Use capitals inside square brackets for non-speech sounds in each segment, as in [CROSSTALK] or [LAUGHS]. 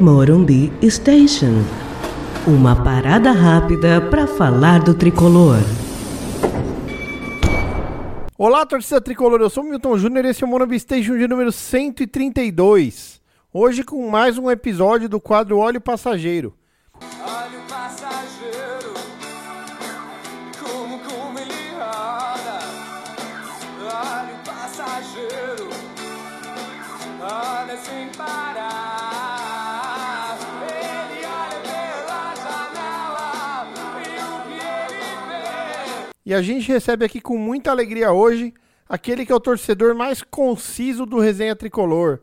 Morumbi Station. Uma parada rápida para falar do tricolor. Olá, torcida tricolor. Eu sou Milton Júnior e esse é o Morumbi Station de número 132. Hoje com mais um episódio do quadro Óleo Passageiro. E a gente recebe aqui com muita alegria hoje aquele que é o torcedor mais conciso do Resenha Tricolor.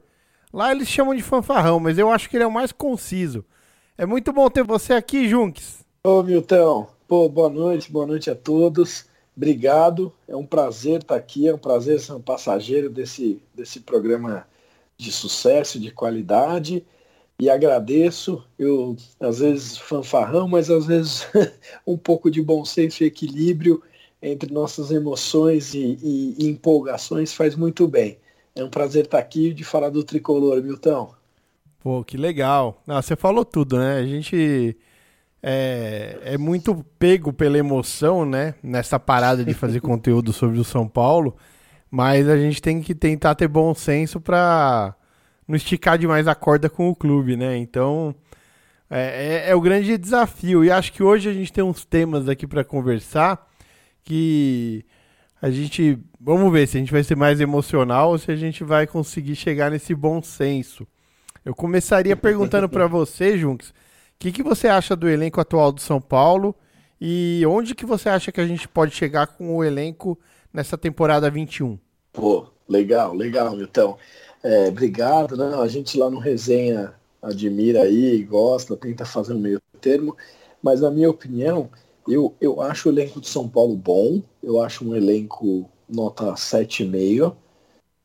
Lá eles chamam de fanfarrão, mas eu acho que ele é o mais conciso. É muito bom ter você aqui, Junks. Ô Milton, pô, boa noite, boa noite a todos. Obrigado, é um prazer estar aqui, é um prazer ser um passageiro desse, desse programa de sucesso, de qualidade. E agradeço, eu às vezes fanfarrão, mas às vezes [LAUGHS] um pouco de bom senso e equilíbrio entre nossas emoções e, e- e empolgações faz muito bem. É um prazer estar aqui de falar do tricolor, Milton. Pô, que legal. Não, você falou tudo, né? A gente é, é muito pego pela emoção, né? Nessa parada de fazer [LAUGHS] conteúdo sobre o São Paulo. Mas a gente tem que tentar ter bom senso pra não esticar demais a corda com o clube, né? Então é, é- é o grande desafio. E acho que hoje a gente tem uns temas aqui pra conversar que a gente. Vamos ver se a gente vai ser mais emocional ou se a gente vai conseguir chegar nesse bom senso. Eu começaria perguntando pra você, Junks, o que, que você acha do elenco atual do São Paulo e onde que você acha que a gente pode chegar com o elenco nessa temporada 21? Pô, legal, legal, Milton. É, obrigado, né? A gente lá no Resenha admira aí, gosta, tenta fazer um meio termo, mas na minha opinião, eu, eu acho o elenco de São Paulo bom, eu acho um elenco nota 7,5,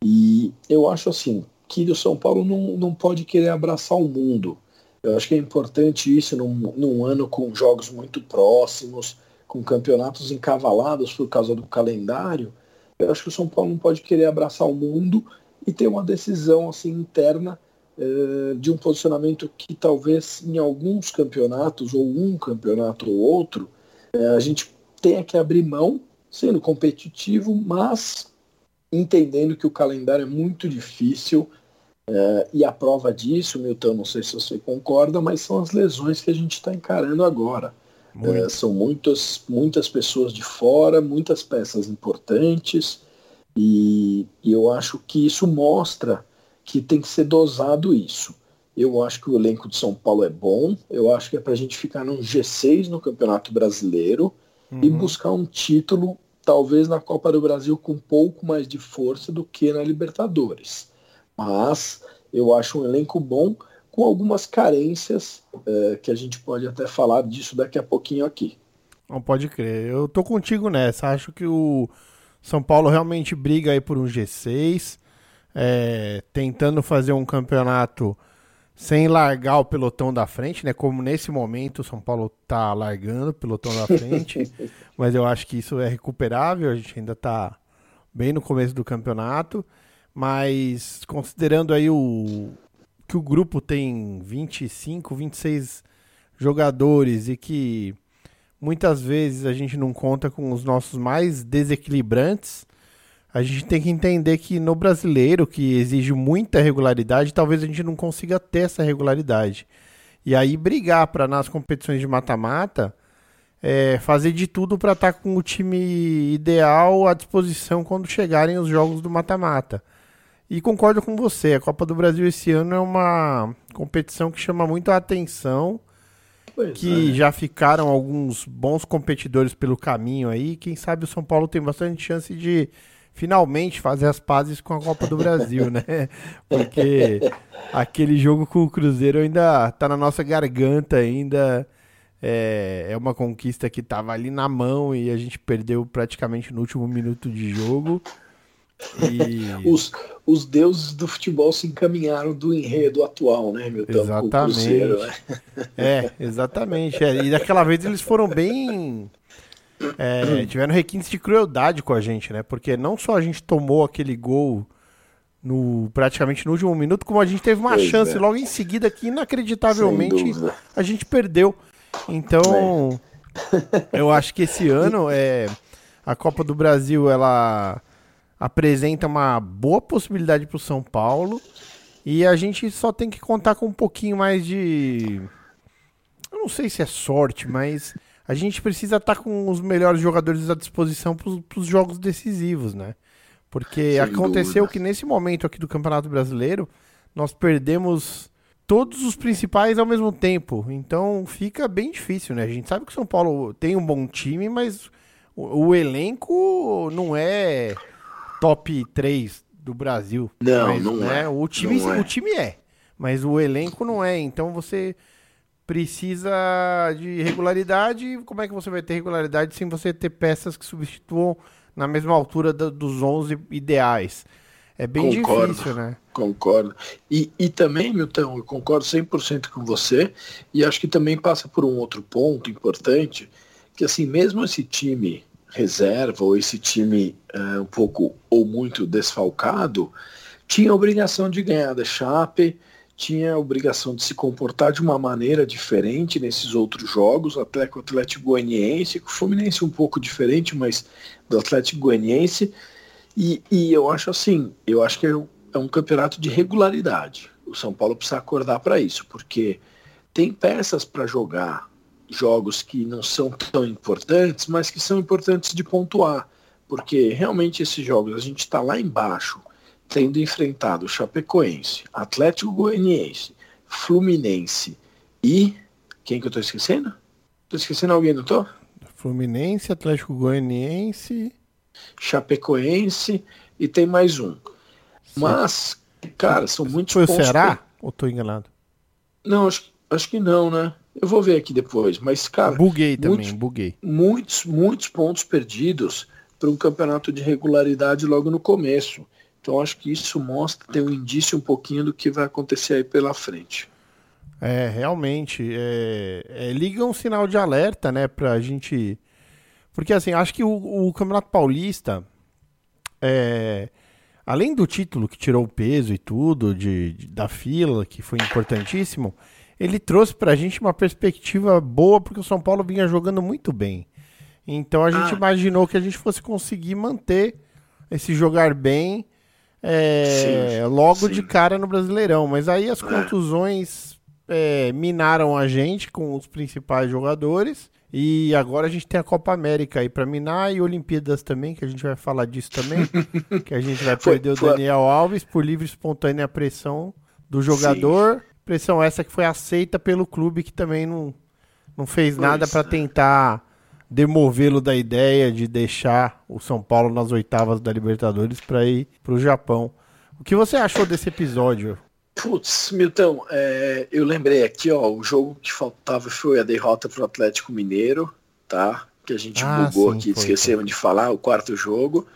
e eu acho assim, que o São Paulo não, não pode querer abraçar o mundo. Eu acho que é importante isso num, num ano com jogos muito próximos, com campeonatos encavalados por causa do calendário, eu acho que o São Paulo não pode querer abraçar o mundo e ter uma decisão assim interna eh, de um posicionamento que talvez em alguns campeonatos ou um campeonato ou outro eh, a gente tenha que abrir mão sendo competitivo, mas entendendo que o calendário é muito difícil eh, e a prova disso, Milton, não sei se você concorda, mas são as lesões que a gente está encarando agora. É, são muitas, muitas pessoas de fora, muitas peças importantes, e, e eu acho que isso mostra que tem que ser dosado isso. Eu acho que o elenco de São Paulo é bom, eu acho que é para a gente ficar num G6 no Campeonato Brasileiro e buscar um título, talvez na Copa do Brasil, com um pouco mais de força do que na Libertadores. Mas eu acho um elenco bom com algumas carências eh, que a gente pode até falar disso daqui a pouquinho aqui. Não pode crer. Eu tô contigo nessa. Acho que o São Paulo realmente briga aí por um G6, é, tentando fazer um campeonato sem largar o pelotão da frente, né? Como nesse momento o São Paulo tá largando o pelotão da frente, [LAUGHS] mas eu acho que isso é recuperável. A gente ainda tá bem no começo do campeonato, mas considerando aí o que o grupo tem 25, 26 jogadores e que muitas vezes a gente não conta com os nossos mais desequilibrantes, a gente tem que entender que no brasileiro, que exige muita regularidade, talvez a gente não consiga ter essa regularidade. E aí brigar para nas competições de mata-mata, é, fazer de tudo para estar com o time ideal à disposição quando chegarem os jogos do mata-mata. E concordo com você, a Copa do Brasil esse ano é uma competição que chama muito a atenção Pois que é. já ficaram alguns bons competidores pelo caminho aí. Quem sabe o São Paulo tem bastante chance de finalmente fazer as pazes com a Copa do Brasil, né? [LAUGHS] Porque aquele jogo com o Cruzeiro ainda tá na nossa garganta ainda. É, é uma conquista que tava ali na mão e a gente perdeu praticamente no último minuto de jogo. E... [LAUGHS] Os, os deuses do futebol se encaminharam do enredo atual, né, meu? Exatamente. Cruzeiro, né? É, exatamente. é. E daquela vez eles foram bem. É, tiveram requintes de crueldade com a gente, né? Porque não só a gente tomou aquele gol no praticamente no último minuto, como a gente teve uma Pois chance é. logo em seguida que inacreditavelmente a gente perdeu. Então, eu acho que esse ano é a Copa do Brasil ela apresenta uma boa possibilidade para o São Paulo e a gente só tem que contar com um pouquinho mais de eu não sei se é sorte, mas a gente precisa estar com os melhores jogadores à disposição para os jogos decisivos, né? Porque Sem aconteceu dúvida. que nesse momento aqui do Campeonato Brasileiro nós perdemos todos os principais ao mesmo tempo. Então fica bem difícil, né? A gente sabe que o São Paulo tem um bom time, mas o, o elenco não é top 3 do Brasil. Não, Mas, não né, é. O time, Não é. o time é, mas o elenco não é. Então você precisa de regularidade. Como é que você vai ter regularidade sem você ter peças que substituam na mesma altura da- dos 11 ideais? É bem Concordo. difícil, né? Concordo. E, e também, Milton, eu concordo 100% com você, e acho que também passa por um outro ponto importante, que assim, mesmo esse time reserva, ou esse time eh, um pouco ou muito desfalcado, tinha a obrigação de ganhar da Chape, tinha a obrigação de se comportar de uma maneira diferente nesses outros jogos, até com o Atlético Goianiense, com o Fluminense um pouco diferente, mas do Atlético Goianiense, e, e eu acho assim, eu acho que é um, é um campeonato de regularidade. O São Paulo precisa acordar para isso, porque tem peças para jogar jogos que não são tão importantes, mas que são importantes de pontuar. Porque realmente esses jogos, a gente está lá embaixo, tendo enfrentado Chapecoense, Atlético Goianiense, Fluminense e. Quem que eu estou esquecendo? Estou esquecendo alguém, não tô? Fluminense, Atlético Goianiense. Chapecoense e tem mais um. Mas, cara, são muitos Foi o pontos. Ceará? Ou tô enganado? Não, acho, acho que não, né? Eu vou ver aqui depois. Mas, cara, buguei também, muitos- buguei. muitos, muitos pontos perdidos para um campeonato de regularidade logo no começo. Então, acho que isso mostra, tem um indício um pouquinho do que vai acontecer aí pela frente. É, realmente. É, é, liga um sinal de alerta, né, pra gente. Porque, assim, acho que o, o Campeonato Paulista, é, além do título que tirou o peso e tudo, de, de- da fila, que foi importantíssimo, ele trouxe pra gente uma perspectiva boa, porque o São Paulo vinha jogando muito bem. Então a gente Ah. imaginou que a gente fosse conseguir manter esse jogar bem é, Sim, logo sim. de cara no Brasileirão. Mas aí as contusões é, minaram a gente com os principais jogadores. E agora a gente tem a Copa América aí pra minar e Olimpíadas também, que a gente vai falar disso também. [LAUGHS] que a gente vai perder o Daniel Alves por livre e espontânea pressão do jogador. Pressão essa que foi aceita pelo clube que também não, não fez nada Pois pra é. tentar demovê-lo da ideia de deixar o São Paulo nas oitavas da Libertadores pra ir pro Japão. O que você achou desse episódio? Putz, Milton, é, eu lembrei aqui, ó, o jogo que faltava foi a derrota pro Atlético Mineiro, tá? Que a gente Ah, bugou sim, aqui, foi, esquecemos de falar, o quarto jogo.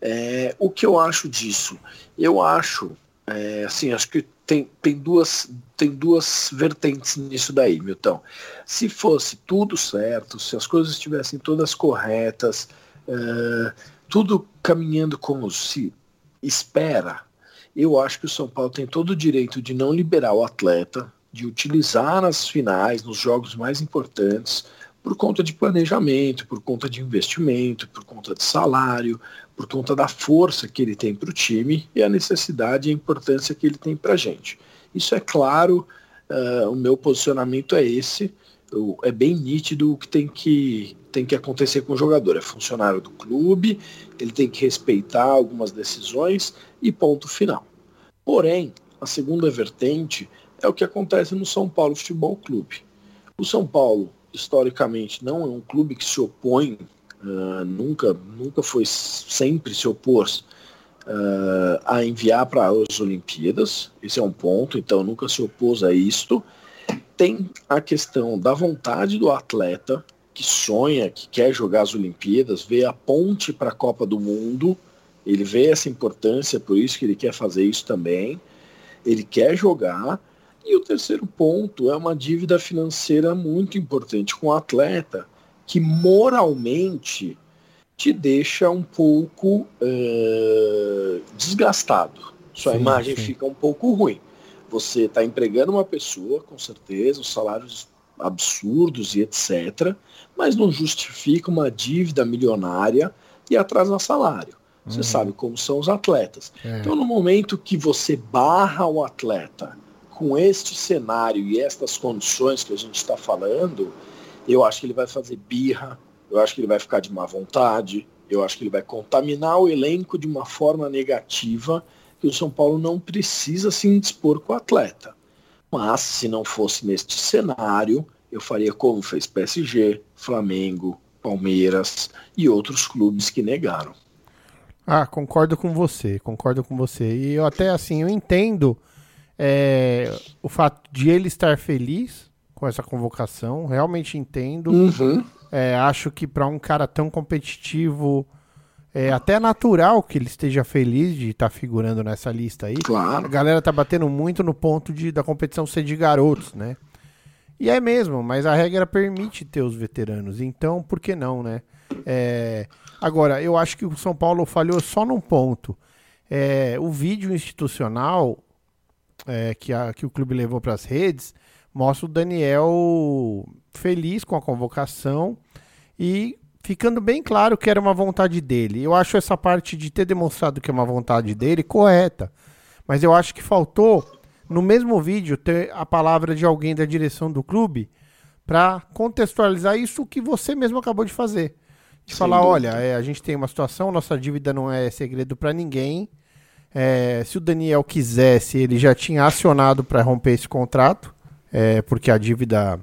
É, o que eu acho disso? Eu acho, é, assim, acho que tem, tem, duas, tem duas vertentes nisso daí, Milton. Se fosse tudo certo, se as coisas estivessem todas corretas, é, tudo caminhando como se espera, eu acho que o São Paulo tem todo o direito de não liberar o atleta, de utilizar nas finais, nos jogos mais importantes, por conta de planejamento, por conta de investimento, por conta de salário, por conta da força que ele tem para o time e a necessidade e a importância que ele tem para a gente. Isso é claro, uh, o meu posicionamento é esse, eu, é bem nítido o que tem que, tem que acontecer com o jogador. É funcionário do clube, ele tem que respeitar algumas decisões e ponto final. Porém, a segunda vertente é o que acontece no São Paulo Futebol Clube. O São Paulo, historicamente, não é um clube que se opõe, uh, nunca, nunca foi, sempre se opôs uh, a enviar para as Olimpíadas. Esse é um ponto, então nunca se opôs a isto. Tem a questão da vontade do atleta que sonha, que quer jogar as Olimpíadas, vê a ponte para a Copa do Mundo, ele vê essa importância, por isso que ele quer fazer isso também. Ele quer jogar. E o terceiro ponto é uma dívida financeira muito importante com o atleta, que moralmente te deixa um pouco uh, desgastado. Sua Sim, imagem sim. fica um pouco ruim. Você está empregando uma pessoa, com certeza, os salários absurdos e etc., mas não justifica uma dívida milionária e atrasa salário. Você sabe como são os atletas. É. Então, no momento que você barra o atleta com este cenário e estas condições que a gente está falando, eu acho que ele vai fazer birra, eu acho que ele vai ficar de má vontade, eu acho que ele vai contaminar o elenco de uma forma negativa que o São Paulo não precisa se indispor com o atleta. Mas se não fosse neste cenário, eu faria como fez PSG, Flamengo, Palmeiras e outros clubes que negaram. Ah, concordo com você, concordo com você. E eu até assim, eu entendo é, o fato de ele estar feliz com essa convocação, realmente entendo. Uhum. É, acho que para um cara tão competitivo, é até natural que ele esteja feliz de estar figurando nessa lista aí. A Claro. galera tá batendo muito no ponto de, da competição ser de garotos, né? E é mesmo, mas a regra permite ter os veteranos, então por que não, né? É, agora, eu acho que o São Paulo falhou só num ponto. É, o vídeo institucional é, que, a- que o clube levou para as redes mostra o Daniel feliz com a convocação e ficando bem claro que era uma vontade dele. Eu acho essa parte de ter demonstrado que é uma vontade dele correta. Mas eu acho que faltou, no mesmo vídeo, ter a palavra de alguém da direção do clube para contextualizar isso que você mesmo acabou de fazer. De Sem falar, dúvida. olha, é, a gente tem uma situação, nossa dívida não é segredo para ninguém. É, se o Daniel quisesse, ele já tinha acionado para romper esse contrato, é, porque a dívida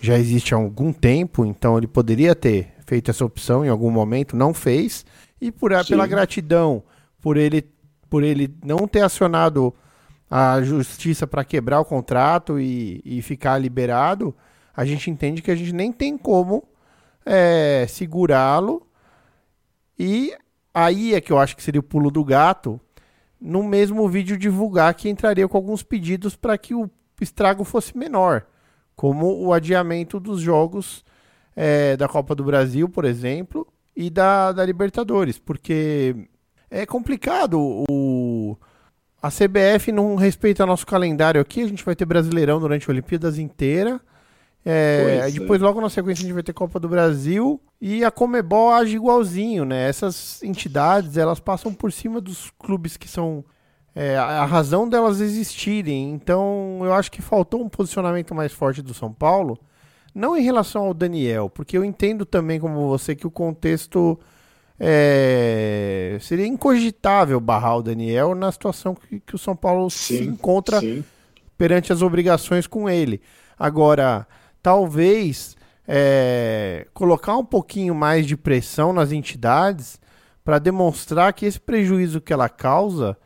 já existe há algum tempo, então ele poderia ter feito essa opção em algum momento, não fez. E por, Sim. pela gratidão, por ele, por ele não ter acionado a justiça para quebrar o contrato e, e ficar liberado, a gente entende que a gente nem tem como é, segurá-lo. E aí é que eu acho que seria o pulo do gato, no mesmo vídeo divulgar que entraria com alguns pedidos para que o estrago fosse menor, como o adiamento dos jogos é, da Copa do Brasil, por exemplo, e da, da Libertadores, porque é complicado. O, a CBF não respeita nosso calendário aqui, a gente vai ter Brasileirão durante a Olimpíadas inteira. É, é. depois, logo na sequência, a gente vai ter Copa do Brasil e a Comebol age igualzinho, né? Essas entidades, elas passam por cima dos clubes que são é, a razão delas existirem. Então, eu acho que faltou um posicionamento mais forte do São Paulo, não em relação ao Daniel, porque eu entendo também, como você, que o contexto é, seria incogitável barrar o Daniel na situação que, que o São Paulo se Sim, encontra sim. perante as obrigações com ele. Agora, talvez é, colocar um pouquinho mais de pressão nas entidades para demonstrar que esse prejuízo que ela causa,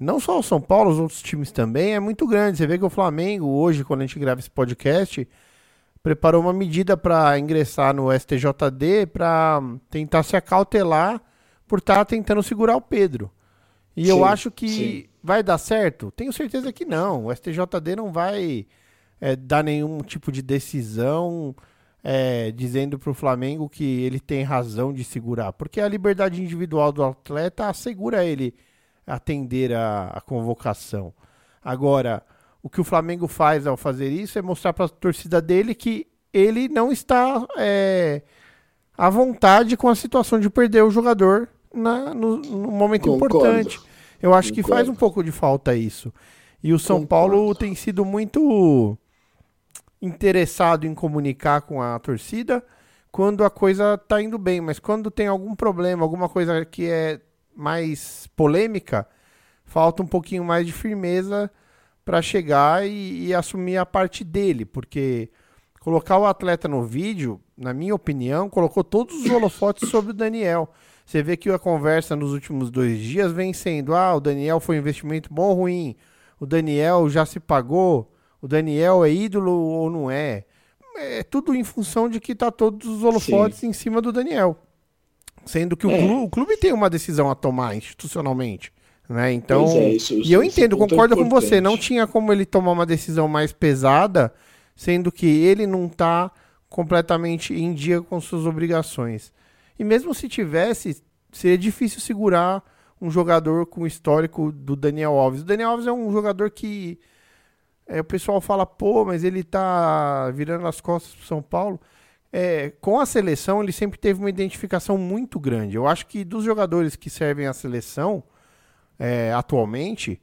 não só o São Paulo, os outros times também, é muito grande. Você vê que o Flamengo, hoje, quando a gente grava esse podcast, preparou uma medida para ingressar no STJD para tentar se acautelar por estar tentando segurar o Pedro. E eu Sim, acho que sim. vai dar certo? Tenho certeza que não. O STJD não vai é, dar nenhum tipo de decisão é, dizendo para o Flamengo que ele tem razão de segurar, porque a liberdade individual do atleta assegura ele atender a, a convocação. Agora, o que o Flamengo faz ao fazer isso é mostrar para a torcida dele que ele não está é, à vontade com a situação de perder o jogador na- no, no momento Concordo. importante. Eu acho que faz Concordo. um pouco de falta isso. E o São Concordo. Paulo tem sido muito interessado em comunicar com a torcida quando a coisa tá indo bem, mas quando tem algum problema, alguma coisa que é mais polêmica, falta um pouquinho mais de firmeza para chegar e, e assumir a parte dele, porque colocar o atleta no vídeo, na minha opinião, colocou todos os holofotes [LAUGHS] sobre o Daniel. Você vê que a conversa nos últimos dois dias vem sendo: ah, o Daniel foi um investimento bom ou ruim, o Daniel já se pagou, o Daniel é ídolo ou não é. É tudo em função de que tá todos os holofotes em cima do Daniel. Sendo que o, É. clube, o clube tem uma decisão a tomar institucionalmente. Né? Então, é, isso- e eu esse entendo, é concordo com você. Não tinha como ele tomar uma decisão mais pesada, sendo que ele não tá completamente em dia com suas obrigações. E mesmo se tivesse, seria difícil segurar um jogador com o histórico do Daniel Alves. O Daniel Alves é um jogador que é, o pessoal fala, pô, mas ele tá virando as costas pro São Paulo. É, com a seleção, ele sempre teve uma identificação muito grande. Eu acho que dos jogadores que servem à seleção é, atualmente,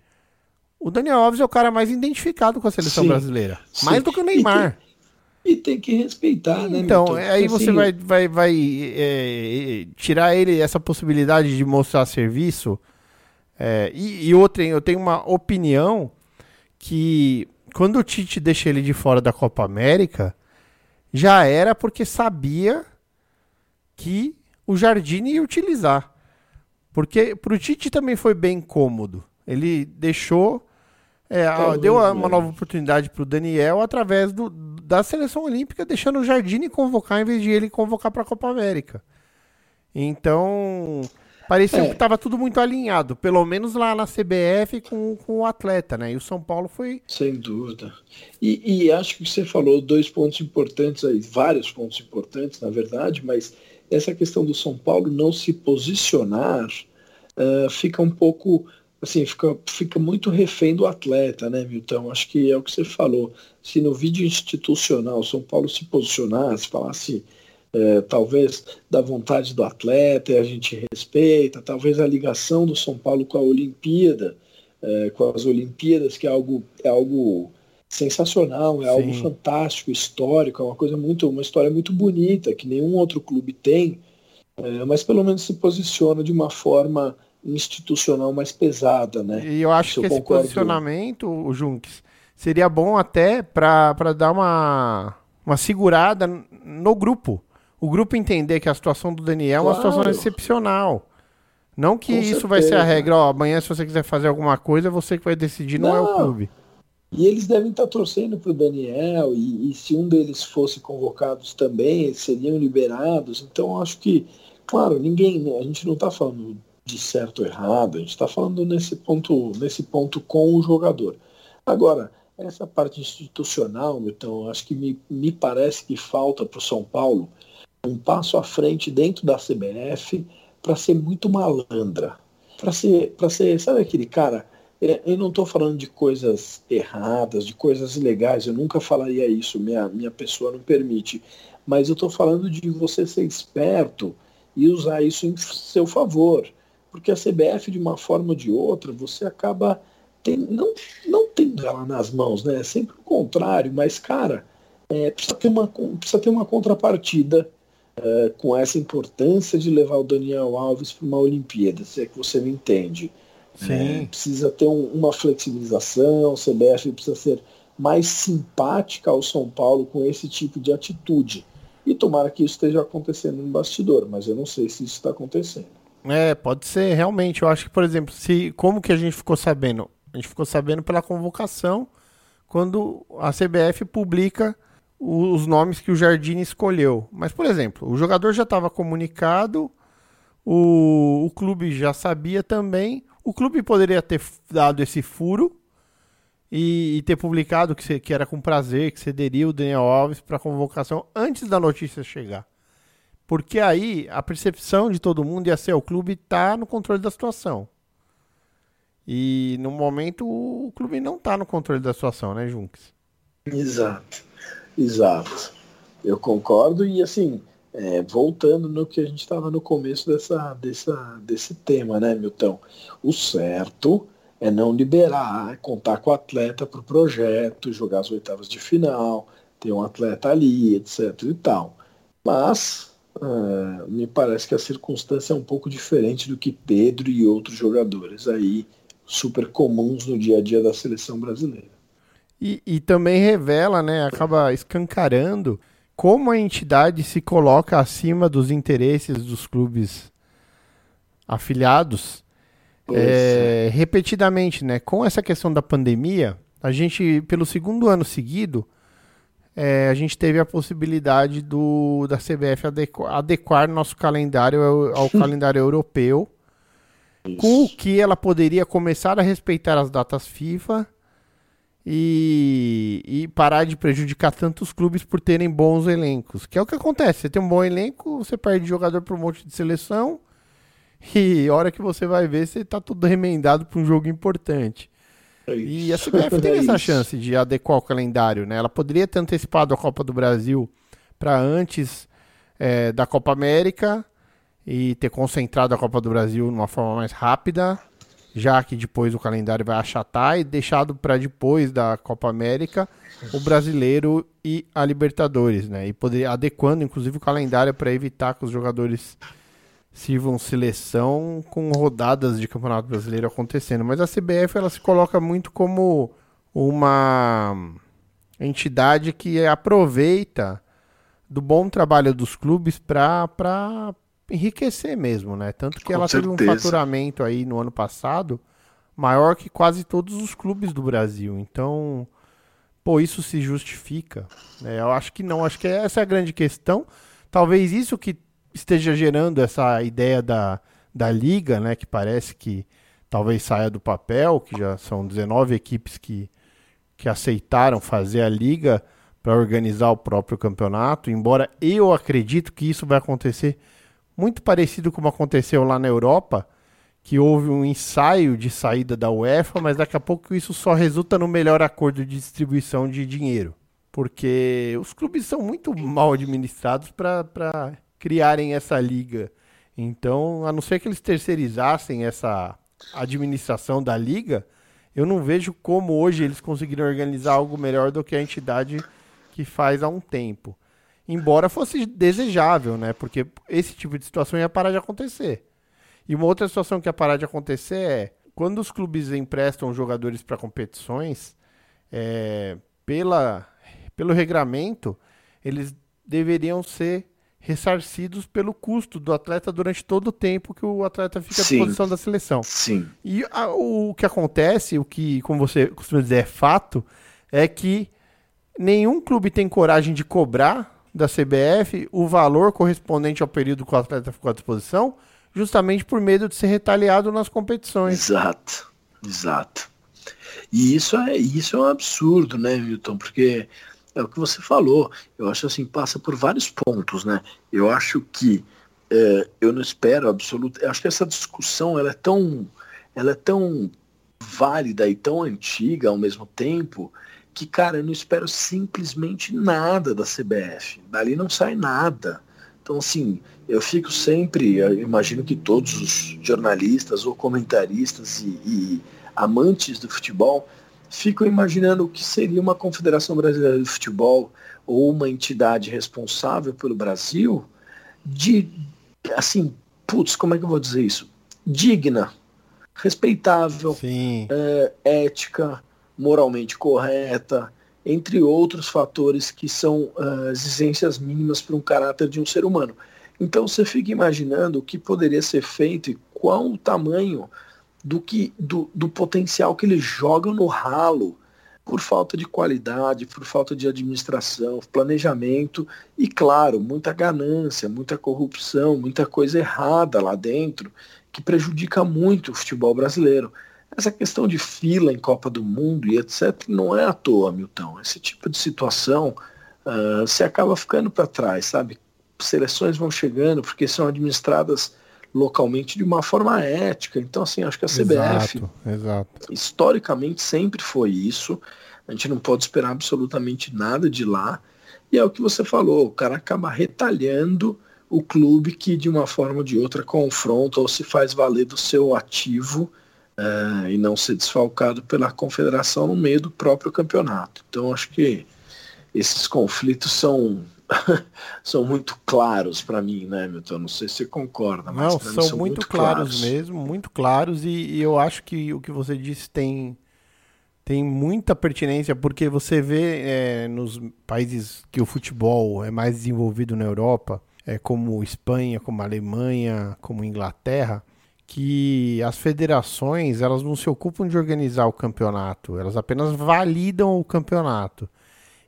o Daniel Alves é o cara mais identificado com a seleção Sim, brasileira. sim. Mais do que o Neymar. E tem que respeitar, né? Então, Milton? aí você assim, vai, vai, vai é, tirar ele essa possibilidade de mostrar serviço. É, e, e outra, eu tenho uma opinião que quando o Tite deixa ele de fora da Copa América, já era porque sabia que o Jardine ia utilizar. Porque pro Tite também foi bem cômodo. Ele deixou. é, Talvez, deu a- né? uma nova oportunidade pro Daniel através do, da seleção olímpica, deixando o Jardine convocar em vez de ele convocar para a Copa América. Então, parecia É. que estava tudo muito alinhado, pelo menos lá na CBF com, com o atleta, né? E o São Paulo foi. Sem dúvida. E, e acho que você falou dois pontos importantes aí, vários pontos importantes, na verdade, mas essa questão do São Paulo não se posicionar ah, fica um pouco, assim, fica, fica muito refém do atleta, né, Milton? Acho que é o que você falou. Se no vídeo institucional o São Paulo se posicionasse, falasse eh, talvez da vontade do atleta e a gente respeita, talvez a ligação do São Paulo com a Olimpíada, eh, com as Olimpíadas, que é algo, é algo sensacional, é algo Sim. fantástico, histórico, é uma coisa muito, uma história muito bonita que nenhum outro clube tem, eh, mas pelo menos se posiciona de uma forma institucional mais pesada, né? E eu acho eu que esse concordo. posicionamento, o Junks, seria bom até para dar uma, uma segurada no grupo. O grupo entender que a situação do Daniel é uma Claro. situação excepcional. Não que Com isso vai ser a certeza. regra, ó, amanhã se você quiser fazer alguma coisa, você que vai decidir, não, é o Não. clube. E eles devem estar torcendo para o Daniel, e, e se um deles fosse convocados também, eles seriam liberados. Então, acho que, claro, ninguém, né, a gente não está falando de certo ou errado, a gente está falando nesse ponto, nesse ponto com o jogador. Agora, essa parte institucional, então, acho que me, me parece que falta para o São Paulo um passo à frente dentro da CBF para ser muito malandra. Para ser, ser, sabe aquele cara é, eu não estou falando de coisas erradas, de coisas ilegais, eu nunca falaria isso, minha, minha pessoa não permite. Mas eu estou falando de você ser esperto e usar isso em seu favor. Porque a CBF, de uma forma ou de outra, você acaba tem, não, não tendo ela nas mãos, né? É sempre o contrário, mas, cara, é, precisa, ter uma, precisa ter uma contrapartida é, com essa importância de levar o Daniel Alves para uma Olimpíada, se é que você me entende. É, precisa ter um- uma flexibilização, a CBF precisa ser mais simpática ao São Paulo com esse tipo de atitude. E tomara que isso esteja acontecendo no bastidor, mas eu não sei se isso está acontecendo. É, pode ser, realmente. Eu acho que, por exemplo, se como que a gente ficou sabendo? A gente ficou sabendo pela convocação quando a CBF publica o- os nomes que o Jardine escolheu. Mas, por exemplo, o jogador já estava comunicado, o, o clube já sabia também. O clube poderia ter dado esse furo e, e ter publicado que, se- que era com prazer, que cederia o Daniel Alves para convocação antes da notícia chegar. Porque aí a percepção de todo mundo ia ser o clube tá no controle da situação. E no momento o clube não tá no controle da situação, né, Junks? Exato, exato. Eu concordo e assim, é, voltando no que a gente estava no começo dessa, dessa, desse tema, né, Milton? O certo é não liberar, é contar com o atleta para o projeto, jogar as oitavas de final, ter um atleta ali, etc e tal. Mas ah, me parece que a circunstância é um pouco diferente do que Pedro e outros jogadores aí super comuns no dia a dia da seleção brasileira. E, e também revela, né, acaba escancarando como a entidade se coloca acima dos interesses dos clubes afiliados Pois é, repetidamente, né? Com essa questão da pandemia, a gente, pelo segundo ano seguido, é, a gente teve a possibilidade do, da CBF adequ- adequar nosso calendário ao, ao [LAUGHS] calendário europeu, com o que ela poderia começar a respeitar as datas FIFA e, e parar de prejudicar tantos clubes por terem bons elencos. Que é o que acontece. Você tem um bom elenco, você perde jogador para um monte de seleção E a hora que você vai ver, você tá tudo remendado para um jogo importante. E a CBF [LAUGHS] tem É essa chance de adequar o calendário, né? Ela poderia ter antecipado a Copa do Brasil para antes é, da Copa América e ter concentrado a Copa do Brasil de uma forma mais rápida, já que depois o calendário vai achatar e deixado para depois da Copa América o Brasileiro e a Libertadores, né? E poder adequando inclusive o calendário para evitar que os jogadores sirvam seleção com rodadas de Campeonato Brasileiro acontecendo. Mas a CBF ela se coloca muito como uma entidade que aproveita do bom trabalho dos clubes para enriquecer mesmo, né? Tanto que Com ela teve um certeza. faturamento aí no ano passado maior que quase todos os clubes do Brasil. Então, pô, isso se justifica? né? eu acho que não. Acho que essa é a grande questão. Talvez isso que esteja gerando essa ideia da, da liga, né? Que parece que talvez saia do papel, que já são 19 equipes que, que aceitaram fazer a liga para organizar o próprio campeonato. Embora eu acredito que isso vai acontecer muito parecido como aconteceu lá na Europa, que houve um ensaio de saída da UEFA, mas daqui a pouco isso só resulta no melhor acordo de distribuição de dinheiro. Porque os clubes são muito mal administrados para criarem essa liga. Então, a não ser que eles terceirizassem essa administração da liga, eu não vejo como hoje eles conseguiram organizar algo melhor do que a entidade que faz há um tempo. Embora fosse desejável, né? Porque esse tipo de situação ia parar de acontecer. E uma outra situação que ia parar de acontecer é quando os clubes emprestam jogadores para competições, é, pela, pelo regramento, eles deveriam ser ressarcidos pelo custo do atleta durante todo o tempo que o atleta fica à disposição da seleção. Sim. E a- o que acontece, o que, como você costuma dizer, é fato, é que nenhum clube tem coragem de cobrar da CBF o valor correspondente ao período que o atleta ficou à disposição, justamente por medo de ser retaliado nas competições. Exato, exato. E isso é, isso é um absurdo, né, Milton? Porque é o que você falou. Eu acho assim, passa por vários pontos, né? Eu acho que é, eu não espero absoluto. Eu acho que essa discussão ela é tão, ela é tão válida e tão antiga ao mesmo tempo que, cara, eu não espero simplesmente nada da CBF. Dali não sai nada. Então, assim, eu fico sempre, eu imagino que todos os jornalistas ou comentaristas e, e amantes do futebol ficam imaginando o que seria uma Confederação Brasileira de Futebol ou uma entidade responsável pelo Brasil de, assim, putz, como é que eu vou dizer isso? Digna, respeitável, é, ética, moralmente correta, entre outros fatores que são ah, exigências mínimas para um caráter de um ser humano. Então você fica imaginando o que poderia ser feito e qual o tamanho do, que, do, do potencial que eles jogam no ralo por falta de qualidade, por falta de administração, planejamento e, claro, muita ganância, muita corrupção, muita coisa errada lá dentro que prejudica muito o futebol brasileiro. Essa questão de fila em Copa do Mundo e etc. não é à toa, Milton. Esse tipo de situação uh, você acaba ficando para trás, sabe? Seleções vão chegando porque são administradas localmente de uma forma ética. Então, assim, acho que a CBF, Exato, exato. historicamente, sempre foi isso. A gente não pode esperar absolutamente nada de lá. E é o que você falou, o cara acaba retalhando o clube que, de uma forma ou de outra, confronta ou se faz valer do seu ativo uh, e não ser desfalcado pela confederação no meio do próprio campeonato. Então, acho que esses conflitos são [LAUGHS] são muito claros para mim, né, Milton? Não sei se você concorda, mas Não, são, são muito, claros, mesmo, muito claros, e, e eu acho que o que você disse tem, tem muita pertinência, porque você vê é, nos países que o futebol é mais desenvolvido na Europa, é, como Espanha, como Alemanha, como Inglaterra, que as federações elas não se ocupam de organizar o campeonato, elas apenas validam o campeonato.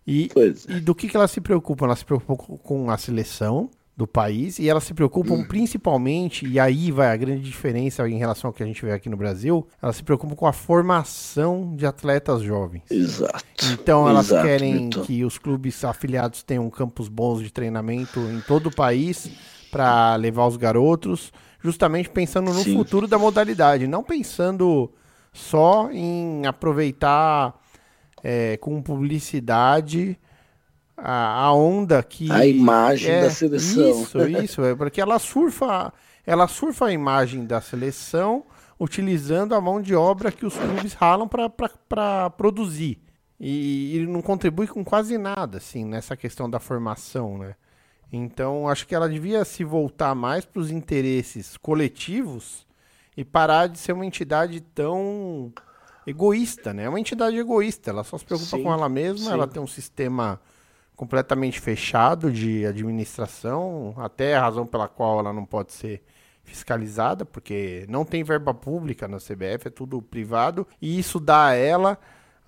E, é. e do que, que elas se preocupam? Elas se preocupam com a seleção do país e elas se preocupam principalmente, e aí vai a grande diferença em relação ao que a gente vê aqui no Brasil, elas se preocupam com a formação de atletas jovens. Exato. Então elas Exato, querem que os clubes afiliados tenham campos bons de treinamento em todo o país para levar os garotos, justamente pensando no Sim. futuro da modalidade, não pensando só em aproveitar é, com publicidade a, a onda que A imagem é, da seleção. Isso, isso, é porque ela surfa, ela surfa a imagem da seleção utilizando a mão de obra que os clubes ralam para produzir. E, e não contribui com quase nada, assim, nessa questão da formação, né? Então, acho que ela devia se voltar mais para os interesses coletivos e parar de ser uma entidade tão egoísta, né? É uma entidade egoísta, ela só se preocupa Sim, com ela mesma, sim. ela tem um sistema completamente fechado de administração, até a razão pela qual ela não pode ser fiscalizada, porque não tem verba pública na CBF, é tudo privado, e isso dá a ela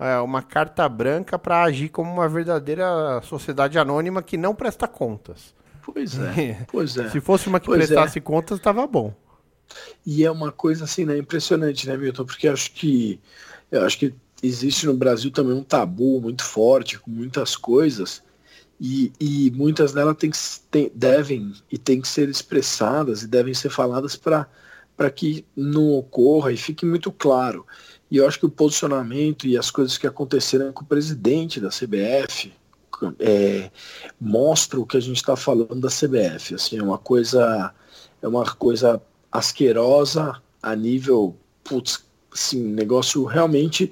é, uma carta branca para agir como uma verdadeira sociedade anônima que não presta contas. Pois é, pois é. Se fosse uma que Pois prestasse contas, estava bom. E é uma coisa assim, né, impressionante, né, Milton? Porque acho que eu acho que existe no Brasil também um tabu muito forte com muitas coisas e, e muitas delas tem que, tem, devem e têm que ser expressadas e devem ser faladas para para que não ocorra e fique muito claro. E eu acho que o posicionamento e as coisas que aconteceram com o presidente da CBF é, mostra o que a gente está falando da CBF. Assim, é uma coisa é uma coisa asquerosa a nível putz, assim, negócio realmente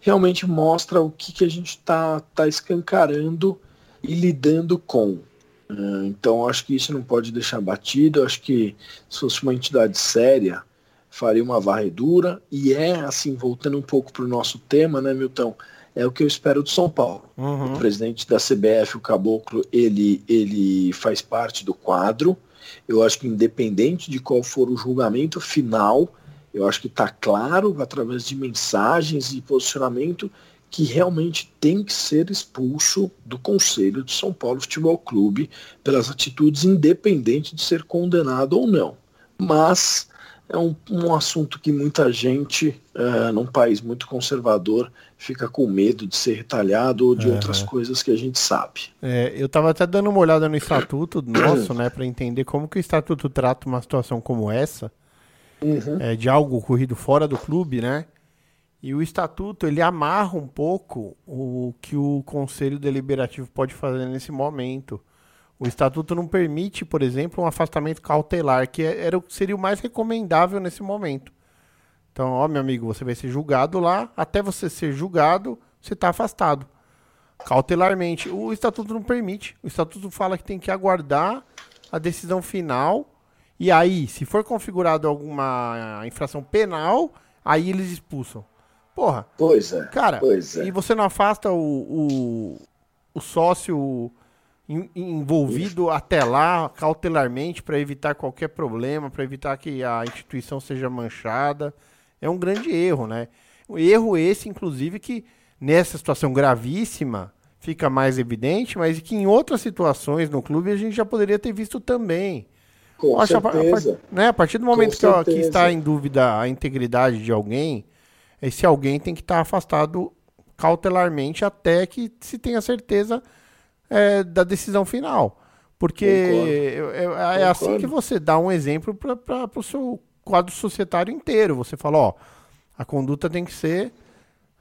realmente mostra o que, que a gente está tá escancarando e lidando com. Então acho que isso não pode deixar batido. Acho que se fosse uma entidade séria, faria uma varredura. E é assim, voltando um pouco para o nosso tema, né, Milton? É o que eu espero do São Paulo. Uhum. O presidente da CBF, o Caboclo, ele, ele faz parte do quadro. Eu acho que independente de qual for o julgamento final, eu acho que está claro, através de mensagens e posicionamento, que realmente tem que ser expulso do Conselho de São Paulo Futebol Clube pelas atitudes, independente de ser condenado ou não. Mas é um, um assunto que muita gente, uh, num país muito conservador, fica com medo de ser retalhado ou de Uhum. outras coisas que a gente sabe. É, eu estava até dando uma olhada no estatuto [CLEARS THROAT] nosso, né, para entender como que o estatuto trata uma situação como essa, é, de algo ocorrido fora do clube, né? E o estatuto ele amarra um pouco o que o conselho deliberativo pode fazer nesse momento. O estatuto não permite, por exemplo, um afastamento cautelar, que é- era o que seria o mais recomendável nesse momento. Então, ó, meu amigo, você vai ser julgado lá, até você ser julgado, você está afastado. Cautelarmente. O estatuto não permite. O estatuto fala que tem que aguardar a decisão final. E aí, se for configurado alguma infração penal, aí eles expulsam. Porra, Pois é. cara, Pois é. e você não afasta o, o, o sócio en- envolvido até lá, cautelarmente, para evitar qualquer problema, para evitar que a instituição seja manchada. É um grande erro, né? Um erro esse, inclusive, que nessa situação gravíssima fica mais evidente, mas que em outras situações no clube a gente já poderia ter visto também. Com acho a par- a certeza. né, a partir do momento que, ó, que certeza. está em dúvida a integridade de alguém, esse alguém tem que estar afastado cautelarmente até que se tenha certeza é, da decisão final. Porque é, é- é assim que você dá um exemplo para o seu quadro societário inteiro. Você fala, ó, a conduta tem que ser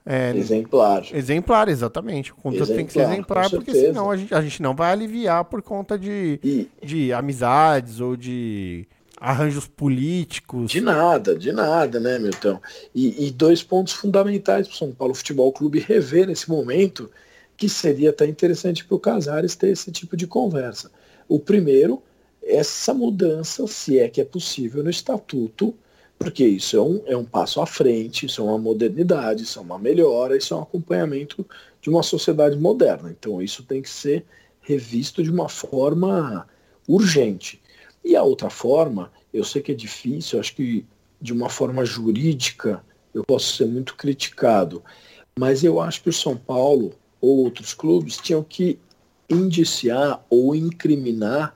é, Exemplar. exemplar, exatamente. A conduta tem que ser Exemplar, exemplar, porque certeza. senão a gente, a gente não vai aliviar por conta de, E de amizades ou de arranjos políticos. de nada, de nada, né, Milton? E, e dois pontos fundamentais para o São Paulo Futebol Clube rever nesse momento, que seria até interessante para o Casares ter esse tipo de conversa. O primeiro, essa mudança, se é que é possível, no estatuto, porque isso é um, é um passo à frente, isso é uma modernidade, isso é uma melhora, isso é um acompanhamento de uma sociedade moderna. Então isso tem que ser revisto de uma forma urgente. E a outra forma, eu sei que é difícil, acho que de uma forma jurídica eu posso ser muito criticado, mas eu acho que o São Paulo outros clubes tinham que indiciar ou incriminar,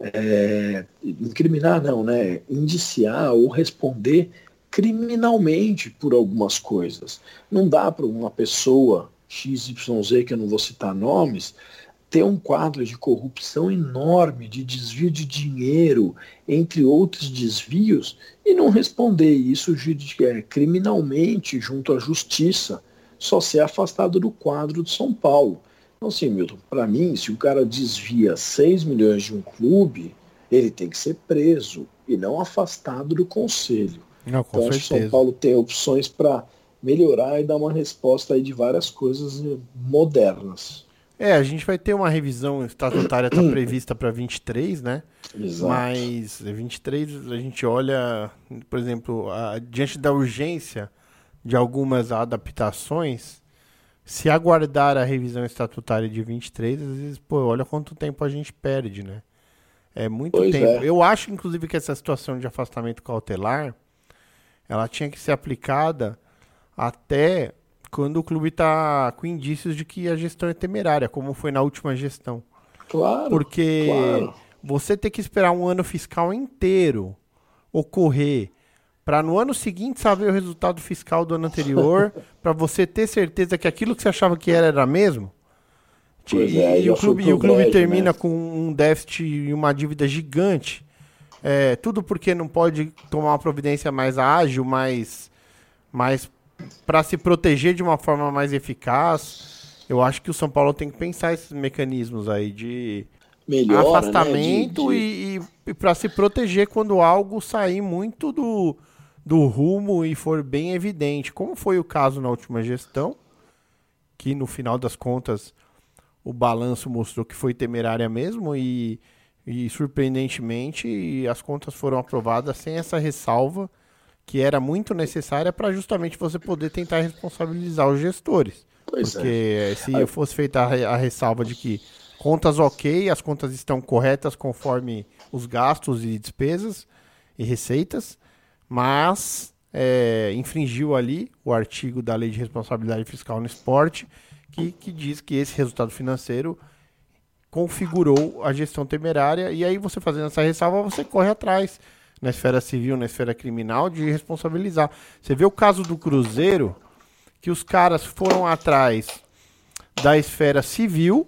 é, incriminar não, né? Indiciar ou responder criminalmente por algumas coisas. Não dá para uma pessoa XYZ, que eu não vou citar nomes, ter um quadro de corrupção enorme, de desvio de dinheiro, entre outros desvios, e não responder isso é, criminalmente junto à justiça, só ser afastado do quadro de São Paulo. Então, assim, Milton, para mim, se o cara desvia 6 milhões de um clube, ele tem que ser preso e não afastado do conselho. Não, então, acho que. São Paulo tem opções para melhorar e dar uma resposta aí de várias coisas eh, modernas. É, a gente vai ter uma revisão estatutária tá [CLEARS THROAT] prevista para 23, né? Exato. Mas 23 a gente olha, por exemplo, a- diante da urgência de algumas adaptações, se aguardar a revisão estatutária de 23, às vezes, pô, olha quanto tempo a gente perde, né? É muito Pois tempo. é. Eu acho, inclusive, que essa situação de afastamento cautelar, ela tinha que ser aplicada até quando o clube está com indícios de que a gestão é temerária, como foi na última gestão. Claro. Porque claro. você ter que esperar um ano fiscal inteiro ocorrer para no ano seguinte saber o resultado fiscal do ano anterior, [LAUGHS] para você ter certeza que aquilo que você achava que era era mesmo. Pois e, é, e o clube, e o clube brejo, termina né? com um déficit e uma dívida gigante. É, tudo porque não pode tomar uma providência mais ágil, mais, mais para se proteger de uma forma mais eficaz. Eu acho que o São Paulo tem que pensar esses mecanismos aí de Melhora, afastamento né, de- de- e, e, para se proteger quando algo sair muito do, do rumo e for bem evidente, como foi o caso na última gestão, que no final das contas o balanço mostrou que foi temerária mesmo e, e surpreendentemente as contas foram aprovadas sem essa ressalva que era muito necessária para justamente você poder tentar responsabilizar os gestores. Pois é. Porque se fosse feita a, a ressalva de que contas ok, as contas estão corretas conforme os gastos e despesas e receitas, mas é, infringiu ali o artigo da Lei de Responsabilidade Fiscal no Esporte, que, que diz que esse resultado financeiro configurou a gestão temerária, e aí você fazendo essa ressalva, você corre atrás, na esfera civil, na esfera criminal, de responsabilizar. Você vê o caso do Cruzeiro, que os caras foram atrás da esfera civil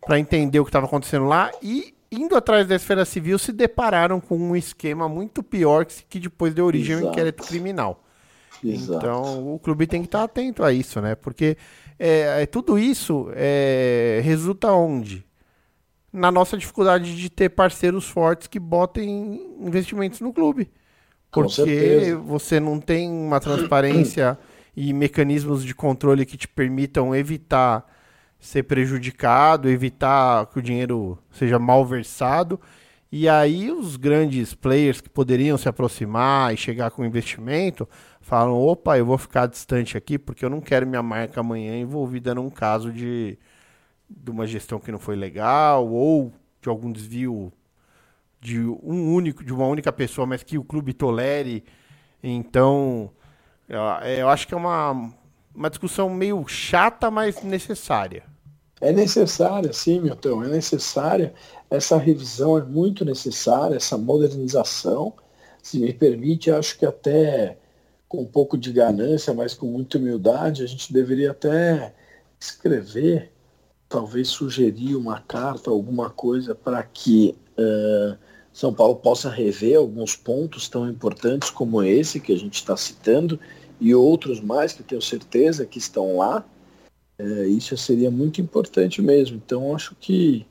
para entender o que estava acontecendo lá e indo atrás da esfera civil se depararam com um esquema muito pior que, que depois deu origem ao Exato. inquérito criminal. Exato. Então o clube tem que estar atento a isso, né? Porque é, é, tudo isso é, resulta onde? Na nossa dificuldade de ter parceiros fortes que botem investimentos no clube. Porque você não tem uma transparência [CLEARS THROAT] e mecanismos de controle que te permitam evitar ser prejudicado, evitar que o dinheiro seja mal versado. E aí os grandes players que poderiam se aproximar e chegar com investimento falam: opa, eu vou ficar distante aqui porque eu não quero minha marca amanhã envolvida num caso de, de uma gestão que não foi legal ou de algum desvio de um único, de uma única pessoa, mas que o clube tolere. Então, eu acho que é uma, uma discussão meio chata, mas necessária. É necessária, sim, Milton, é necessária. Essa revisão é muito necessária, essa modernização. Se me permite, acho que até com um pouco de ganância, mas com muita humildade, a gente deveria até escrever, talvez sugerir uma carta, alguma coisa para que eh, São Paulo possa rever alguns pontos tão importantes como esse que a gente está citando e outros mais que tenho certeza que estão lá. É, isso seria muito importante mesmo. Então, acho que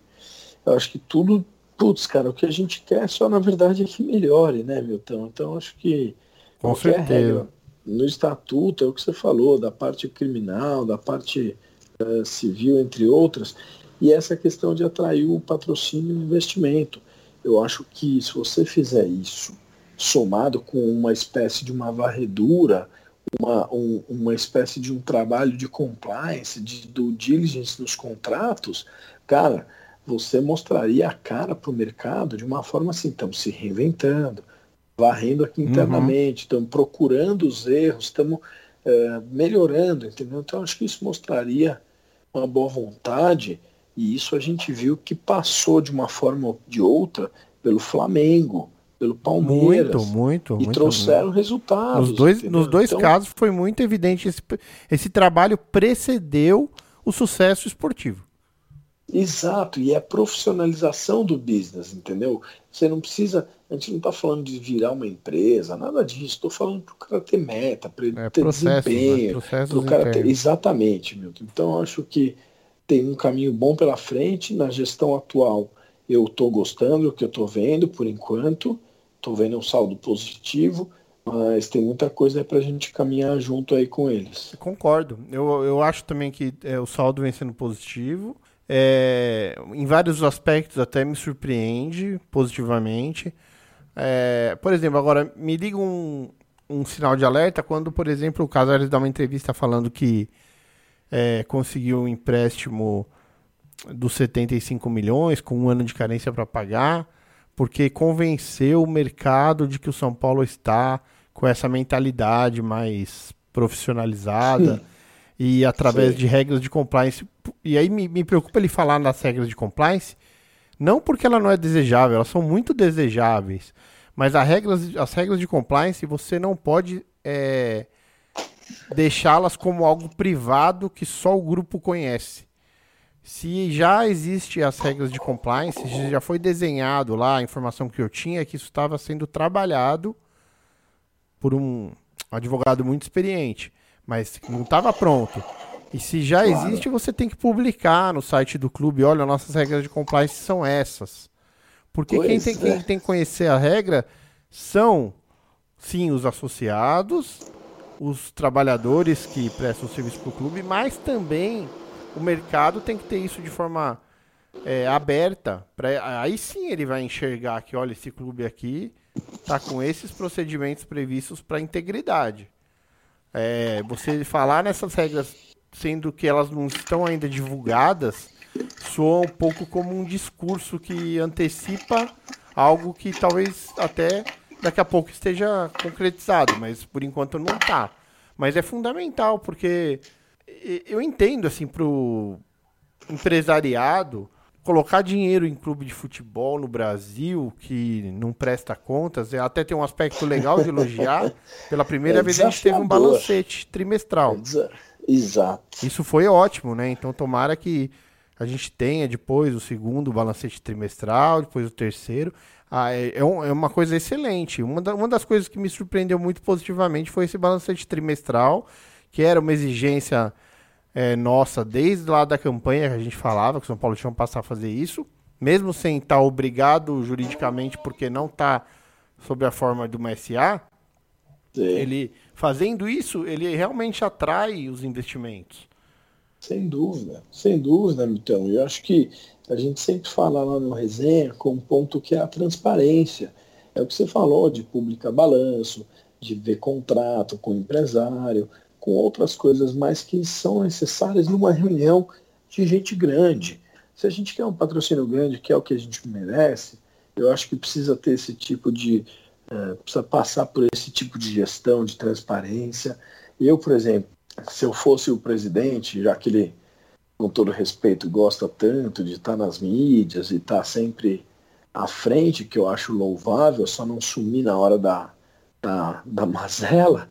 acho que tudo, putz, cara, o que a gente quer só na verdade é que melhore, né, Milton? Então, acho que Com certeza. regra no estatuto é o que você falou, da parte criminal, da parte eh, civil, entre outras, e essa questão de atrair o patrocínio e o investimento. Eu acho que se você fizer isso somado com uma espécie de uma varredura, uma, um- uma espécie de um trabalho de compliance, de due diligence nos contratos, cara, você mostraria a cara para o mercado de uma forma assim, estamos se reinventando, varrendo aqui internamente, estamos procurando os erros, estamos eh, melhorando, entendeu? Então acho que isso mostraria uma boa vontade e isso a gente viu que passou de uma forma ou de outra pelo Flamengo, pelo Palmeiras Muito, muito, e muito. trouxeram resultados. Nos dois, entendeu? nos dois Então, casos foi muito evidente. Esse, esse trabalho precedeu o sucesso esportivo. Exato, e é a profissionalização do business, entendeu? Você não precisa, a gente não está falando de virar uma empresa, nada disso. Estou falando para o cara ter meta, para ele É, ter processos, né? desempenho, Processos pro cara ter... Exatamente, Milton. Então, eu acho que tem um caminho bom pela frente. Na gestão atual, eu estou gostando do que eu estou vendo por enquanto. Estou vendo um saldo positivo, mas tem muita coisa para a gente caminhar junto aí com eles. Concordo. Eu, eu acho também que é, o saldo vem sendo positivo. É, em vários aspectos até me surpreende positivamente. É, por exemplo, agora me liga um, um sinal de alerta quando, por exemplo, o Casares dá uma entrevista falando que é, conseguiu um empréstimo dos 75 milhões com um ano de carência para pagar, porque convenceu o mercado de que o São Paulo está com essa mentalidade mais profissionalizada e através Sim. de regras de compliance. E aí me, me preocupa ele falar nas regras de compliance, não porque ela não é desejável, elas são muito desejáveis, mas as regras, as regras de compliance você não pode é, deixá-las como algo privado que só o grupo conhece. Se já existe as regras de compliance, se já foi desenhado lá, a informação que eu tinha é que isso estava sendo trabalhado por um advogado muito experiente, mas não estava pronto. E se já Claro. existe, você tem que publicar no site do clube, olha, nossas regras de compliance são essas. Porque quem tem, é. quem tem que conhecer a regra são, sim, os associados, os trabalhadores que prestam serviço para o clube, mas também o mercado tem que ter isso de forma é, aberta. Pra, aí sim ele vai enxergar que, olha, esse clube aqui tá com esses procedimentos previstos para integridade. É, você falar nessas regras, sendo que elas não estão ainda divulgadas, soa um pouco como um discurso que antecipa algo que talvez até daqui a pouco esteja concretizado, mas por enquanto não está. Mas é fundamental, porque eu entendo, assim, pro empresariado colocar dinheiro em clube de futebol no Brasil que não presta contas, é, até tem um aspecto legal de elogiar. [LAUGHS] Pela primeira É vez a gente teve um balancete trimestral. Exa- Exato. Isso foi ótimo, né? Então tomara que a gente tenha depois o segundo balancete trimestral, depois o terceiro. Ah, é, é é uma coisa excelente. Uma, da- uma das coisas que me surpreendeu muito positivamente foi esse balancete trimestral, que era uma exigência é, nossa desde lá da campanha que a gente falava que o São Paulo tinha que passar a fazer isso, mesmo sem estar obrigado juridicamente, porque não está sob a forma de uma SA, Sim. ele fazendo isso, ele realmente atrai os investimentos. Sem dúvida, sem dúvida, Milton. Eu acho que a gente sempre fala lá no resenha com um ponto que é a transparência. É o que você falou de publicar balanço, de ver contrato com o empresário, com outras coisas mais que são necessárias numa reunião de gente grande. Se a gente quer um patrocínio grande, que é o que a gente merece, eu acho que precisa ter esse tipo de. eh, precisa passar por esse tipo de gestão, de transparência. Eu, por exemplo, se eu fosse o presidente, já que ele, com todo respeito, gosta tanto de estar nas mídias e estar sempre à frente, que eu acho louvável, só não sumir na hora da, da, da [LAUGHS] mazela,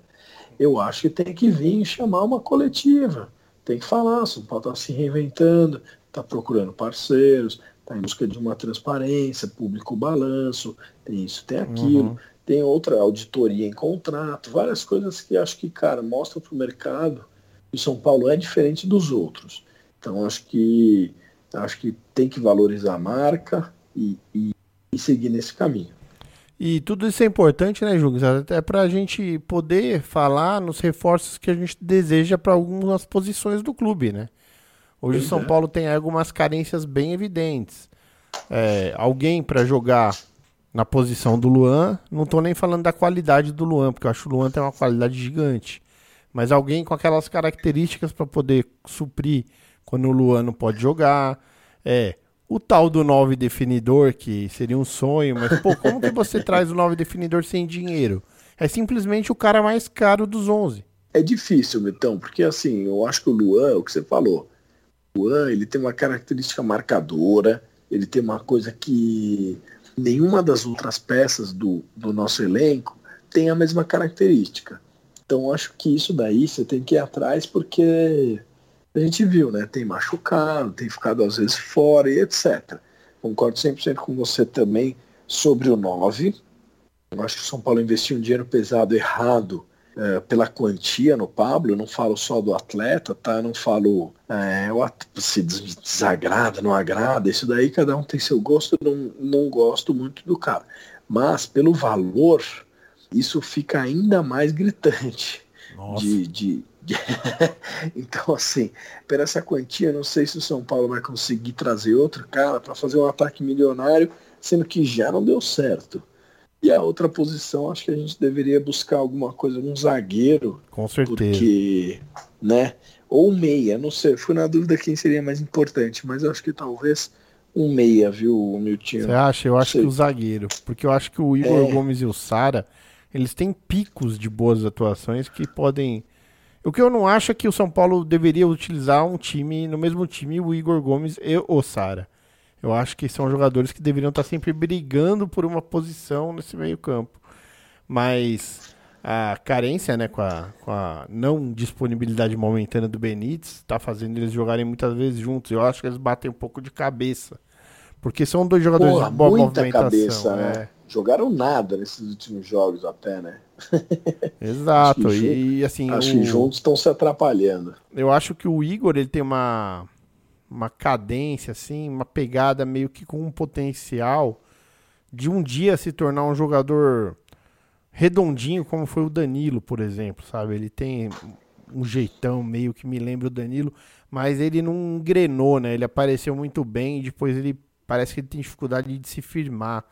eu acho que tem que vir chamar uma coletiva. Tem que falar, São Paulo está se reinventando, está procurando parceiros, está em busca de uma transparência, público balanço, tem isso, tem aquilo, Uhum. tem outra auditoria em contrato, várias coisas que acho que, cara, mostra para o mercado que São Paulo é diferente dos outros. Então acho que acho que tem que valorizar a marca e, e- e seguir nesse caminho. E tudo isso é importante, né, Jugos? Até para a gente poder falar nos reforços que a gente deseja para algumas posições do clube, né? Hoje o São. Paulo tem algumas carências bem evidentes. É, alguém para jogar na posição do Luan, não tô nem falando da qualidade do Luan, porque eu acho que o Luan tem uma qualidade gigante. Mas alguém com aquelas características para poder suprir quando o Luan não pode jogar. É, o tal do 9 definidor, que seria um sonho, mas pô, como que você [LAUGHS] traz o 9 definidor sem dinheiro? É simplesmente o cara mais caro dos 11. É difícil, Mitão, porque assim, eu acho que o Luan, o que você falou, o Luan, ele tem uma característica marcadora, ele tem uma coisa que nenhuma das outras peças do, do nosso elenco tem a mesma característica. Então eu acho que isso daí você tem que ir atrás porque a gente viu, né? Tem machucado, tem ficado às vezes fora e etc. Concordo 100% com você também sobre o 9. Eu acho que o São Paulo investiu um dinheiro pesado errado é, pela quantia no Pablo. Eu não falo só do atleta, tá? Eu não falo é, se desagrada, não agrada. Isso daí cada um tem seu gosto. Eu não, não gosto muito do cara. Mas pelo valor, isso fica ainda mais gritante. De, de... [LAUGHS] então, assim, por essa quantia, não sei se o São Paulo vai conseguir trazer outro cara para fazer um ataque milionário, sendo que já não deu certo. E a outra posição, acho que a gente deveria buscar alguma coisa, um zagueiro, Com certeza. porque, né? Ou um meia, não sei, fui na dúvida quem seria mais importante, mas eu acho que talvez um meia, viu, Miltinho? Você acha? Eu acho que o zagueiro. Porque eu acho que o Igor É. Gomes e o Sara, eles têm picos de boas atuações que podem. O que eu não acho é que o São Paulo deveria utilizar um time, no mesmo time, o Igor Gomes e o Sara. Eu acho que são jogadores que deveriam estar sempre brigando por uma posição nesse meio-campo. Mas a carência, né, com a, com a não disponibilidade momentânea do Benítez, está fazendo eles jogarem muitas vezes juntos. Eu acho que eles batem um pouco de cabeça. Porque são dois jogadores Porra, de boa muita movimentação. cabeça, é. Jogaram nada nesses últimos jogos até, né? [LAUGHS] Exato. Que E, assim, Acho o- que juntos estão se atrapalhando. eu acho que o Igor ele tem uma, uma cadência, assim, uma pegada meio que com um potencial de um dia se tornar um jogador redondinho, como foi o Danilo, por exemplo, sabe? Ele tem um jeitão meio que me lembra o Danilo, mas ele não engrenou, né? Ele apareceu muito bem e depois ele parece que ele tem dificuldade de se firmar.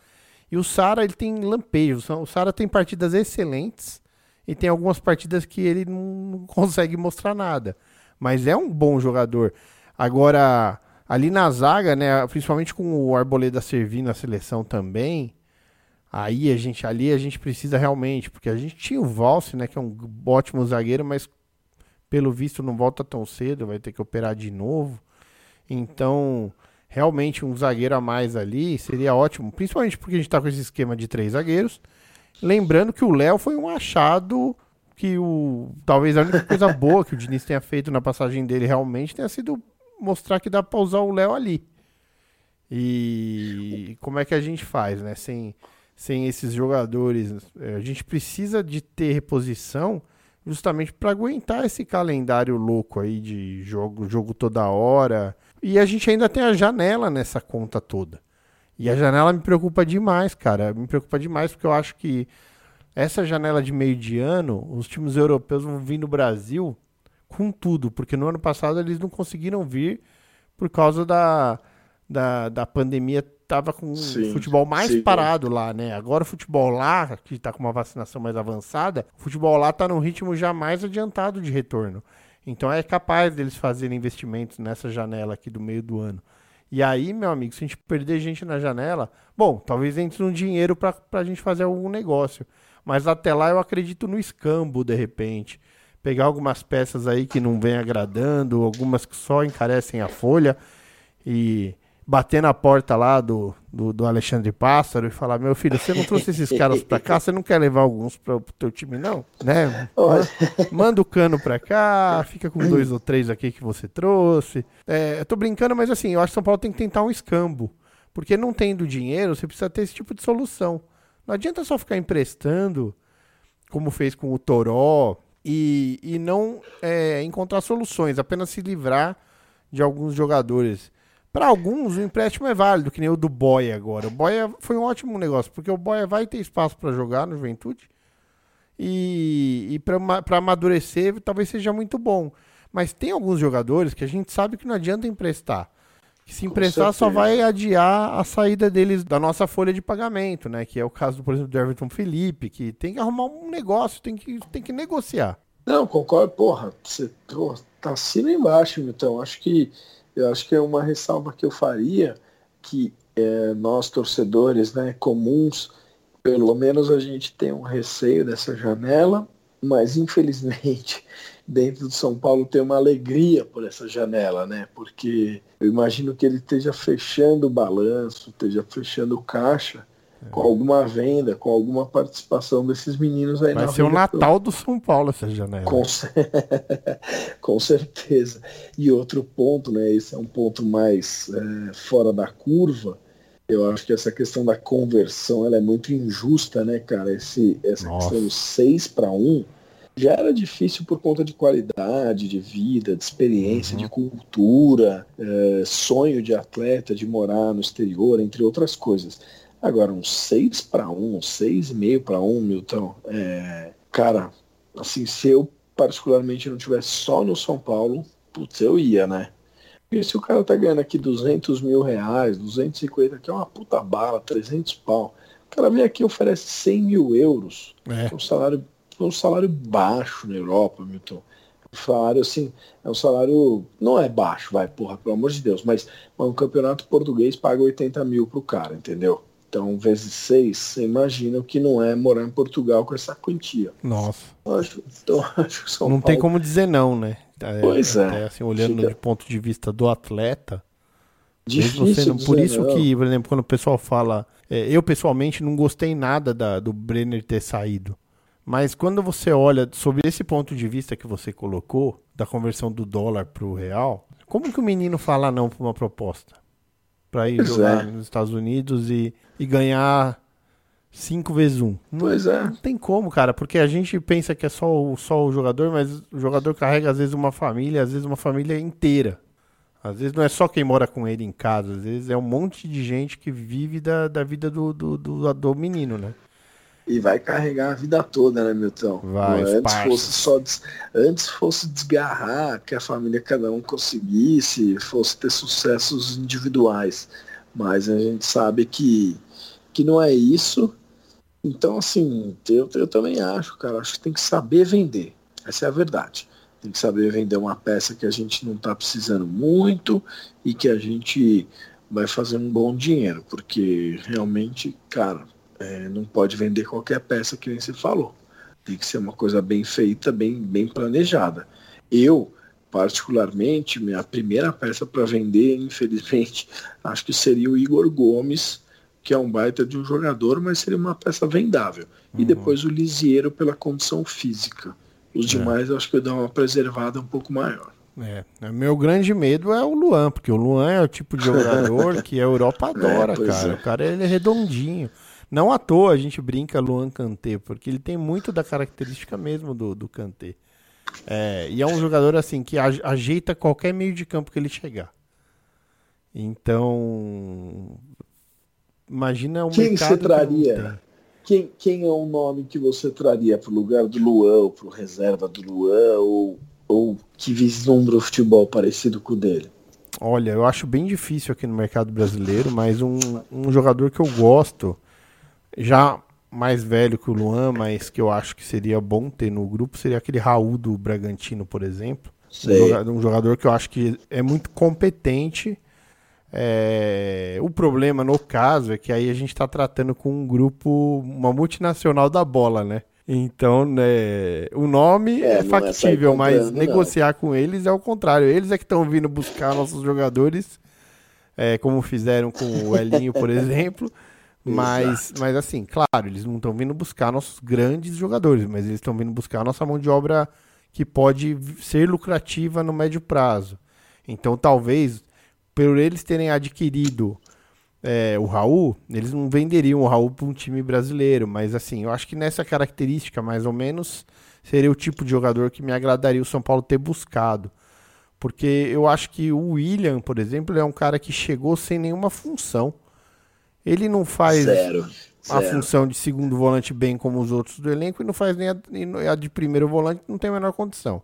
E o Sara, ele tem lampejos. O Sara tem partidas excelentes e tem algumas partidas que ele não consegue mostrar nada. Mas é um bom jogador. Agora, ali na zaga, né, principalmente com o Arboleda servindo a seleção também, aí a gente ali a gente precisa realmente, porque a gente tinha o Valse, né, que é um ótimo zagueiro, mas pelo visto não volta tão cedo, vai ter que operar de novo. Então, realmente um zagueiro a mais ali seria ótimo, principalmente porque a gente tá com esse esquema de três zagueiros. Lembrando que o Léo foi um achado que o talvez a única coisa [LAUGHS] boa que o Diniz tenha feito na passagem dele realmente tenha sido mostrar que dá pra usar o Léo ali. E como é que a gente faz, né? Sem, sem esses jogadores, eh, a gente precisa de ter reposição justamente para aguentar esse calendário louco aí de jogo, jogo toda hora. E a gente ainda tem a janela nessa conta toda. E a janela me preocupa demais, cara. Me preocupa demais porque eu acho que essa janela de meio de ano, os times europeus vão vir no Brasil com tudo, porque no ano passado eles não conseguiram vir por causa da, da, da pandemia. Tava com Sim, o futebol mais sim. parado lá, né? Agora o futebol lá, que tá com uma vacinação mais avançada, o futebol lá tá num ritmo já mais adiantado de retorno. Então é capaz deles fazerem investimentos nessa janela aqui do meio do ano. E aí, meu amigo, se a gente perder gente na janela, bom, talvez entre um dinheiro pra, pra gente fazer algum negócio. Mas até lá eu acredito no escambo, de repente. Pegar algumas peças aí que não vem agradando, algumas que só encarecem a folha e bater na porta lá do, do, do Alexandre Pássaro e falar, meu filho, você não trouxe esses caras pra cá, você não quer levar alguns pro, pro teu time, não? Né? Manda o cano pra cá, fica com dois ou três aqui que você trouxe. É, eu tô brincando, mas assim, eu acho que São Paulo tem que tentar um escambo. Porque não tendo dinheiro, você precisa ter esse tipo de solução. Não adianta só ficar emprestando, como fez com o Toró, e, e não é, encontrar soluções, apenas se livrar de alguns jogadores. Para alguns, o empréstimo é válido, que nem o do Boia agora. O Boia foi um ótimo negócio, porque o Boia vai ter espaço para jogar no Juventude. E, e para amadurecer, talvez seja muito bom. Mas tem alguns jogadores que a gente sabe que não adianta emprestar. Que se emprestar só vai adiar a saída deles da nossa folha de pagamento, né? Que é o caso, por exemplo, do Everton Felipe, que tem que arrumar um negócio, tem que, tem que negociar. Não, concordo, porra, você pô, tá assina embaixo, então acho que eu acho que é uma ressalva que eu faria que é, nós torcedores, né, comuns, pelo menos a gente tem um receio dessa janela, mas infelizmente [LAUGHS] dentro do São Paulo tem uma alegria por essa janela, né? Porque eu imagino que ele esteja fechando o balanço, esteja fechando o caixa com alguma venda, com alguma participação desses meninos aí Vai na ser o Natal do São Paulo essa janela. com, [LAUGHS] com certeza. E outro ponto, né? Esse é um ponto mais é, fora da curva. Eu acho que essa questão da conversão ela é muito injusta, né, cara? Esse, essa Nossa. questão do 6 para 1 já era difícil por conta de qualidade de vida, de experiência, Uhum. de cultura, é, sonho de atleta, de morar no exterior, entre outras coisas. Agora, um 6 para 1, um 6,5 para 1, Milton, é, cara, assim, se eu particularmente não tivesse só no São Paulo, putz, eu ia, né? Porque se o cara tá ganhando aqui 200 mil reais, 250, que é uma puta bala, 300 pau, o cara vem aqui e oferece 100 mil euros, É. é um salário, é um salário baixo na Europa, Milton. Um salário assim, é um salário, não é baixo, vai, porra, pelo amor de Deus, mas, mas um campeonato português paga 80 mil pro cara, entendeu? Então, vezes seis, você imagina o que não é morar em Portugal com essa quantia. Nossa. Acho, então, [LAUGHS] acho que São não tem Paulo como dizer não, né? É, Pois é. até, assim, olhando de ponto de vista do atleta, difícil por isso não. que, por exemplo, quando o pessoal fala, é, eu pessoalmente não gostei nada da- do Brenner ter saído. Mas quando você olha sobre esse ponto de vista que você colocou, da conversão do dólar pro real, como que o menino fala não para uma proposta? Para ir Pois jogar é. nos Estados Unidos e, e ganhar cinco vezes um. Não, Pois é. não tem como, cara, porque a gente pensa que é só o, só o jogador, mas o jogador carrega às vezes uma família, às vezes uma família inteira. Às vezes não é só quem mora com ele em casa, às vezes é um monte de gente que vive da, da vida do, do, do, do menino, né? E vai carregar a vida toda, né, Milton? Vai, os antes fosse só des- antes fosse desgarrar, que a família cada um conseguisse, fosse ter sucessos individuais. Mas a gente sabe que, que não é isso. Então, assim, eu, eu também acho, cara, acho que tem que saber vender. Essa é a verdade. Tem que saber vender uma peça que a gente não está precisando muito e que a gente vai fazer um bom dinheiro, porque realmente, cara, é, não pode vender qualquer peça que nem você falou. Tem que ser uma coisa bem feita, bem, bem planejada. Eu, particularmente, minha primeira peça para vender, infelizmente, [LAUGHS] acho que seria o Igor Gomes, que é um baita de um jogador, mas seria uma peça vendável. E depois o Lisieiro pela condição física. Os demais eu acho que eu dou uma preservada um pouco maior. É, é, meu grande medo é o Luan, porque o Luan é o tipo de jogador [LAUGHS] que a Europa adora, É, cara. é. O cara ele é redondinho. Não à toa a gente brinca Luan Kanté, porque ele tem muito da característica mesmo do, do Kanté. É, e é um jogador assim que ajeita qualquer meio de campo que ele chegar. Então, imagina o Quem mercado você que traria? tem. Quem, quem é o nome que você traria para o lugar do Luan, ou para o reserva do Luan, ou, ou que vislumbra o futebol parecido com o dele? Olha, eu acho bem difícil aqui no mercado brasileiro, mas um, um jogador que eu gosto, já mais velho que o Luan, mas que eu acho que seria bom ter no grupo, seria aquele Raul do Bragantino, por exemplo. Um um jogador que eu acho que é muito competente. É, O problema, no caso, é que aí a gente está tratando com um grupo, uma multinacional da bola, né? Então, né, o nome É, é, é factível, mas comprando, não. negociar com eles é o contrário. Eles é que estão vindo buscar nossos jogadores, é, como fizeram com o Elinho, por [LAUGHS] exemplo. Mas, mas assim, claro, eles não estão vindo buscar nossos grandes jogadores, mas eles estão vindo buscar a nossa mão de obra que pode ser lucrativa no médio prazo. Então, talvez, por eles terem adquirido é, o Raul, eles não venderiam o Raul para um time brasileiro, mas assim, eu acho que nessa característica, mais ou menos, seria o tipo de jogador que me agradaria o São Paulo ter buscado. Porque eu acho que o William, por exemplo, é um cara que chegou sem nenhuma função. Ele não faz Zero. a Zero. função de segundo volante bem como os outros do elenco e não faz nem a, a de primeiro volante, não tem a menor condição.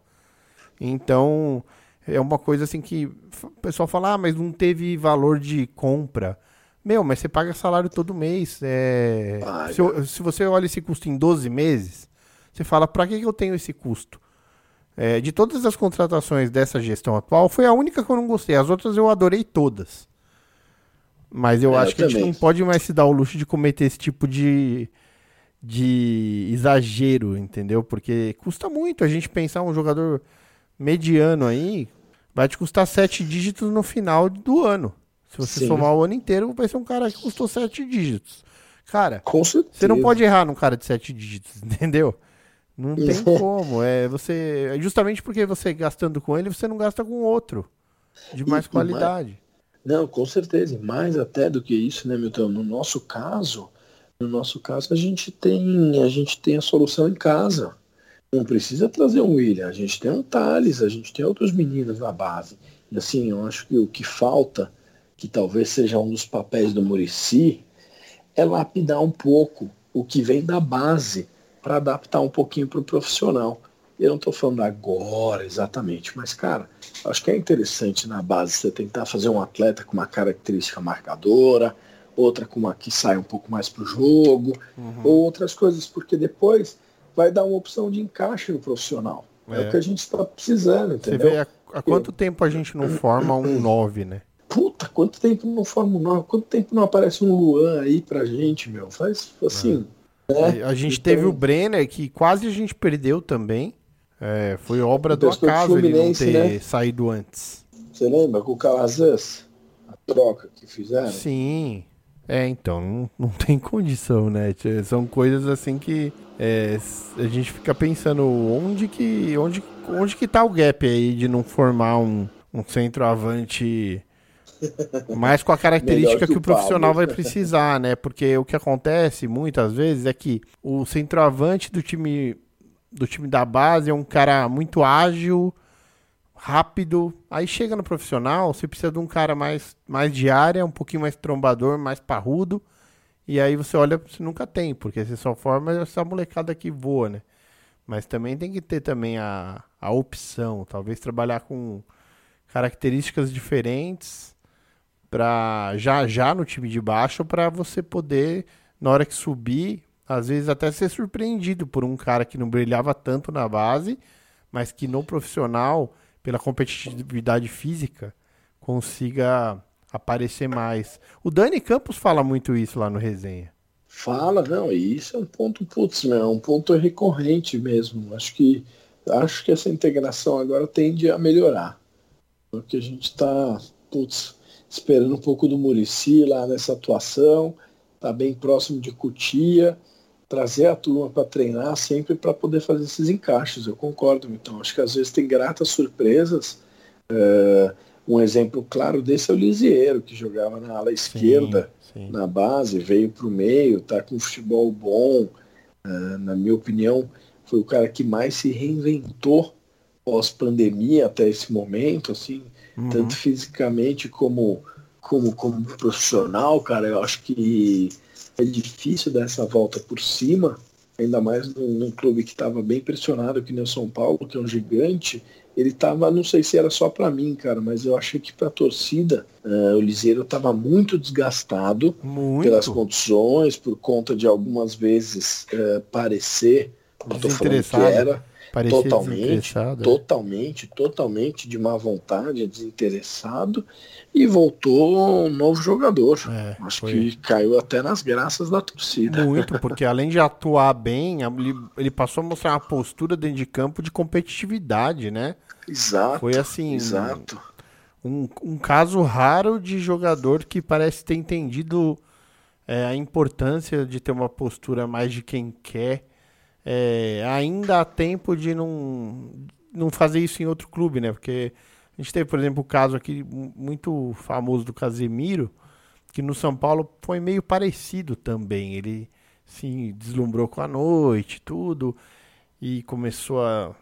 Então, é uma coisa assim que o pessoal fala, ah, mas não teve valor de compra. Meu, mas você paga salário todo mês. É... Se, se você olha esse custo em 12 meses, você fala, pra que, que eu tenho esse custo? É, de todas as contratações dessa gestão atual, foi a única que eu não gostei. As outras eu adorei todas. Mas eu É, acho eu que a gente também. não pode mais se dar o luxo de cometer esse tipo de, de exagero, entendeu? Porque custa muito a gente pensar um jogador mediano aí, vai te custar sete dígitos no final do ano. Se você Sim. somar o ano inteiro, vai ser um cara que custou sete dígitos. Cara, você não pode errar num cara de sete dígitos, [LAUGHS] entendeu? Não tem como. É você. é Justamente porque você gastando com ele, você não gasta com outro. De mais e qualidade. Não, com certeza. E mais até do que isso, né, Milton? No nosso caso, no nosso caso, a gente tem, a gente tem a solução em casa. Não precisa trazer um William. A gente tem um Thales, a gente tem outros meninos na base. E assim, eu acho que o que falta, que talvez seja um dos papéis do Murici, é lapidar um pouco o que vem da base para adaptar um pouquinho para o profissional. Eu não estou falando agora exatamente, mas cara, acho que é interessante na base você tentar fazer um atleta com uma característica marcadora, outra com uma que sai um pouco mais para o jogo, Uhum. ou outras coisas, porque depois vai dar uma opção de encaixe no profissional. É, É. o que a gente está precisando, Você entendeu? vê há, há quanto tempo a gente não forma um 9, né? Puta, quanto tempo não forma um nove? Quanto tempo não aparece um Luan aí pra gente, meu? Faz assim. né? A gente Então, teve o Brenner, que quase a gente perdeu também. É, foi obra do acaso ele não ter né? saído antes. Você lembra com o Calazans? A troca que fizeram? Sim. É, então, não, não tem condição, né? São coisas assim que é, a gente fica pensando onde que, onde, onde que tá o gap aí de não formar um, um centroavante [LAUGHS] mais com a característica que, que o profissional vai precisar, né? Porque o que acontece muitas vezes é que o centroavante do time do time da base é um cara muito ágil, rápido. Aí chega no profissional, você precisa de um cara mais, mais de área, um pouquinho mais trombador, mais parrudo. E aí você olha, você nunca tem, porque você só forma essa molecada que voa, né? Mas também tem que ter também a, a opção, talvez trabalhar com características diferentes para já já no time de baixo para você poder na hora que subir, às vezes até ser surpreendido por um cara que não brilhava tanto na base, mas que no profissional, pela competitividade física, consiga aparecer mais. O Dani Campos fala muito isso lá no resenha. Fala, não, e isso é um ponto, putz, é um ponto recorrente mesmo. Acho que acho que essa integração agora tende a melhorar. Porque a gente está, putz, esperando um pouco do Murici lá nessa atuação, tá bem próximo de Cutia, trazer a turma para treinar sempre para poder fazer esses encaixes. Eu concordo, então. Acho que às vezes tem gratas surpresas. É, um exemplo claro desse é o Lisieiro, que jogava na ala esquerda Sim. na base, veio para o meio, tá com futebol bom. Ah, na minha opinião, foi o cara que mais se reinventou pós-pandemia até esse momento, assim, Uhum. tanto fisicamente como, como, como profissional, cara. Eu acho que é difícil dar essa volta por cima, ainda mais num, num clube que estava bem pressionado, que nem o São Paulo, que é um gigante. Ele tava, não sei se era só para mim, cara, mas eu achei que para a torcida, ah, o Liseiro estava muito desgastado Muito. pelas condições, por conta de algumas vezes eh, parecer, não tô falando que era, Parecia totalmente, é. totalmente, totalmente de má vontade, desinteressado, e voltou um novo jogador. É, Acho foi. que caiu até nas graças da torcida. Muito, porque além de atuar bem, ele, ele passou a mostrar uma postura dentro de campo de competitividade, né? Exato. Foi assim, Exato. um, um caso raro de jogador que parece ter entendido é, a importância de ter uma postura mais de quem quer. É, ainda há tempo de não, não fazer isso em outro clube, né? Porque a gente teve, por exemplo, o caso aqui mu- muito famoso do Casemiro, que no São Paulo foi meio parecido também. Ele se deslumbrou com a noite, tudo, e começou a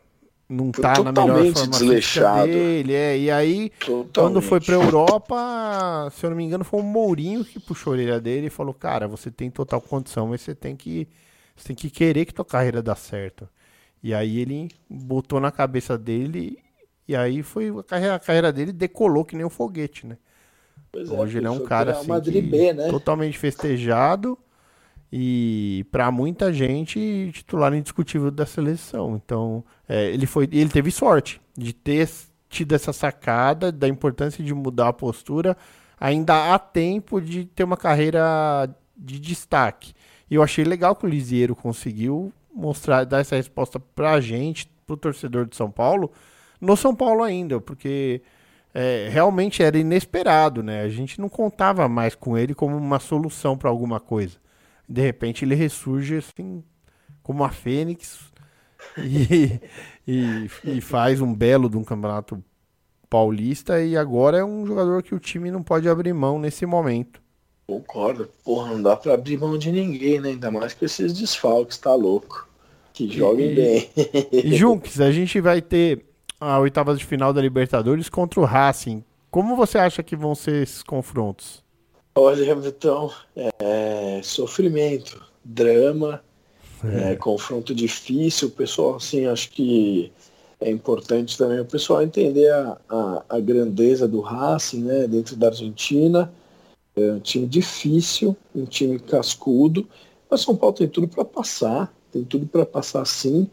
não estar na melhor forma desleixado. dele, é, e aí Totalmente. quando foi pra Europa, se eu não me engano, foi o Mourinho que puxou a orelha dele e falou: Cara, você tem total condição, mas você tem que, você tem que querer que tua carreira dá certo. E aí ele botou na cabeça dele, e aí foi a carreira, a carreira dele decolou que nem um foguete, né? Pois Hoje ele é um cara pra assim, B, né? totalmente festejado e pra muita gente titular indiscutível da seleção. Então, é, ele foi, ele teve sorte de ter tido essa sacada da importância de mudar a postura. Ainda há tempo de ter uma carreira de destaque. E eu achei legal que o Lisieiro conseguiu mostrar, dar essa resposta pra gente, pro torcedor de São Paulo, no São Paulo ainda, porque é, realmente era inesperado, né? A gente não contava mais com ele como uma solução para alguma coisa. De repente ele ressurge assim, como a Fênix [LAUGHS] e, e, e faz um belo de um campeonato paulista e agora é um jogador que o time não pode abrir mão nesse momento. Concordo. Porra, não dá pra abrir mão de ninguém, né? Ainda mais com esses desfalques, tá louco. Que joguem E- bem. E Junks, a gente vai ter a oitava de final da Libertadores contra o Racing. Como você acha que vão ser esses confrontos? Olha, então, é, sofrimento, drama, é, confronto difícil. O pessoal, assim, acho que é importante também o pessoal entender a, a, a grandeza do Racing, né, dentro da Argentina. É um time difícil, um time cascudo, mas São Paulo tem tudo para passar, tem tudo para passar sim,